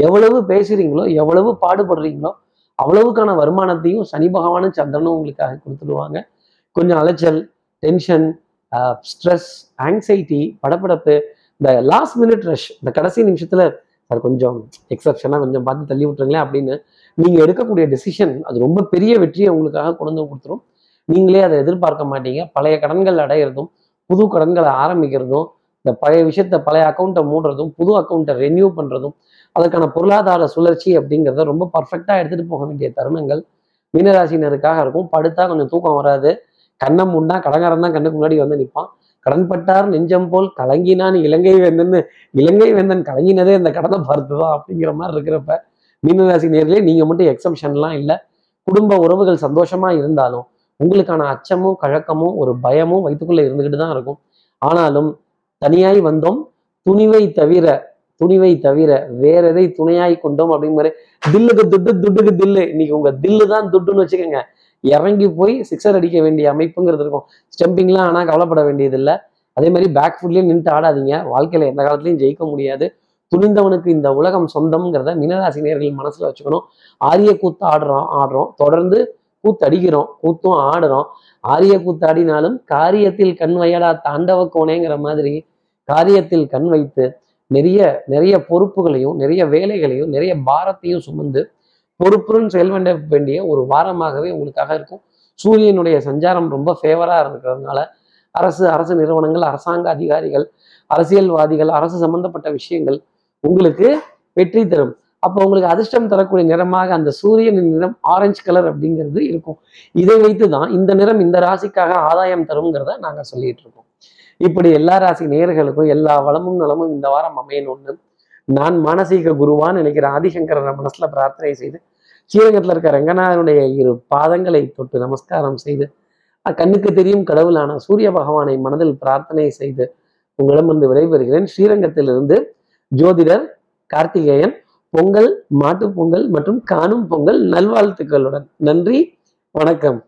எவ்வளவு பேசுறீங்களோ எவ்வளவு பாடுபடுறீங்களோ அவ்வளவுக்கான வருமானத்தையும் சனி பகவானும் சந்திரனும் உங்களுக்காக கொடுத்துடுவாங்க. கொஞ்சம் அலைச்சல் டென்ஷன் ஸ்ட்ரெஸ் ஆங்ஸைட்டி படப்படப்பு இந்த லாஸ்ட் மினிட் ரஷ் இந்த கடைசி நிமிஷத்துல சார் கொஞ்சம் எக்ஸப்ஷனாக கொஞ்சம் பார்த்து தள்ளி விட்டுருங்களேன் அப்படின்னு நீங்கள் எடுக்கக்கூடிய டெசிஷன் அது ரொம்ப பெரிய வெற்றியை உங்களுக்காக கொண்டு வந்து கொடுத்துரும். நீங்களே அதை எதிர்பார்க்க மாட்டீங்க. பழைய கடன்கள் அடையிறதும் புது கடன்களை ஆரம்பிக்கிறதும் இந்த பழைய விஷயத்த பழைய அக்கௌண்ட்டை மூடுறதும் புது அக்கௌண்ட்டை ரெனியூ பண்ணுறதும் அதற்கான பொருளாதார சுழற்சி அப்படிங்கிறத ரொம்ப பர்ஃபெக்டாக எடுத்துகிட்டு போக வேண்டிய தருணங்கள் மீனராசினருக்காக இருக்கும். படுத்தா கொஞ்சம் தூக்கம் வராது. கண்ணை முண்டா கடங்காரன் தான் கண்ணுக்கு முன்னாடி வந்து நிற்பான் கடன்பட்டார் நெஞ்சம் போல் கலங்கினான் இலங்கை வேந்தன். இலங்கை வேந்தன் கலங்கினதே இந்த கடனை பார்த்துதான் அப்படிங்கிற மாதிரி இருக்கிறப்ப மீனராசி நேர்களே நீங்க மட்டும் எக்ஸம்ஷன்லாம் இல்லை. குடும்ப உறவுகள் சந்தோஷமா இருந்தாலும் உங்களுக்கான அச்சமும் கழக்கமும் ஒரு பயமும் வயிற்றுக்குள்ள இருந்துகிட்டு தான் இருக்கும். ஆனாலும் தனியாய் வந்தோம் துணிவை தவிர துணிவை தவிர வேற எதை துணையாய் கொண்டோம் அப்படிங்கிற தில்லுக்கு துட்டு துட்டுக்கு தில்லு. இன்னைக்கு உங்க தில்லு தான் துட்டுன்னு வச்சுக்கோங்க. இறங்கி போய் சிக்ஸர் அடிக்க வேண்டிய அமைப்புங்கிறது இருக்கும். ஸ்டம்பிங்லாம் ஆனால் கவலைப்பட வேண்டியதில்லை. அதே மாதிரி பேக் ஃபுட்லேயும் நின்று ஆடாதீங்க. வாழ்க்கையில் எந்த காலத்துலையும் ஜெயிக்க முடியாது. துணிந்தவனுக்கு இந்த உலகம் சொந்தம்ங்கிறத மீனராசி நேர்கள் வச்சுக்கணும். ஆரிய கூத்து ஆடுறோம் ஆடுறோம். தொடர்ந்து கூத்து அடிக்கிறோம் கூத்தும் ஆடுறோம். ஆரிய கூத்து ஆடினாலும் காரியத்தில் கண் வையடா தாண்டவ கோணேங்கிற மாதிரி காரியத்தில் கண் வைத்து நிறைய நிறைய பொறுப்புகளையும் நிறைய வேலைகளையும் நிறைய பாரத்தையும் சுமந்து பொறுப்புடன் செயல்பட வேண்டிய ஒரு வாரமாகவே உங்களுக்காக இருக்கும். சூரியனுடைய சஞ்சாரம் ரொம்ப ஃபேவரா இருக்கிறதுனால அரசு அரசு நிறுவனங்கள் அரசாங்க அதிகாரிகள் அரசியல்வாதிகள் அரசு சம்பந்தப்பட்ட விஷயங்கள் உங்களுக்கு வெற்றி தரும். அப்போ உங்களுக்கு அதிர்ஷ்டம் தரக்கூடிய நிறமாக அந்த சூரியனின் நிறம் ஆரஞ்சு கலர் அப்படிங்கிறது இருக்கும். இதை வைத்து தான் இந்த நிறம் இந்த ராசிக்காக ஆதாயம் தருங்கிறத நாங்க சொல்லிட்டு இருக்கோம். இப்படி எல்லா ராசி நேர்களுக்கும் எல்லா வளமும் நலமும் இந்த வாரம் அமையணும்னு நான் மானசீக குருவான்னு நினைக்கிற ஆதிசங்கரனை மனசுல பிரார்த்தனை செய்து ஸ்ரீரங்கத்தில் இருக்க ரங்கநாதனுடைய இரு பாதங்களை தொட்டு நமஸ்காரம் செய்து கண்ணுக்கு தெரியும் கடவுளான சூரிய பகவானை மனதில் பிரார்த்தனை செய்து உங்களிடமிருந்து விடைபெறுகிறேன். ஸ்ரீரங்கத்திலிருந்து ஜோதிடர் கார்த்திகேயன் பொங்கல் மாட்டுப் பொங்கல் மற்றும் காணும் பொங்கல் நல்வாழ்த்துக்களுடன். நன்றி வணக்கம்.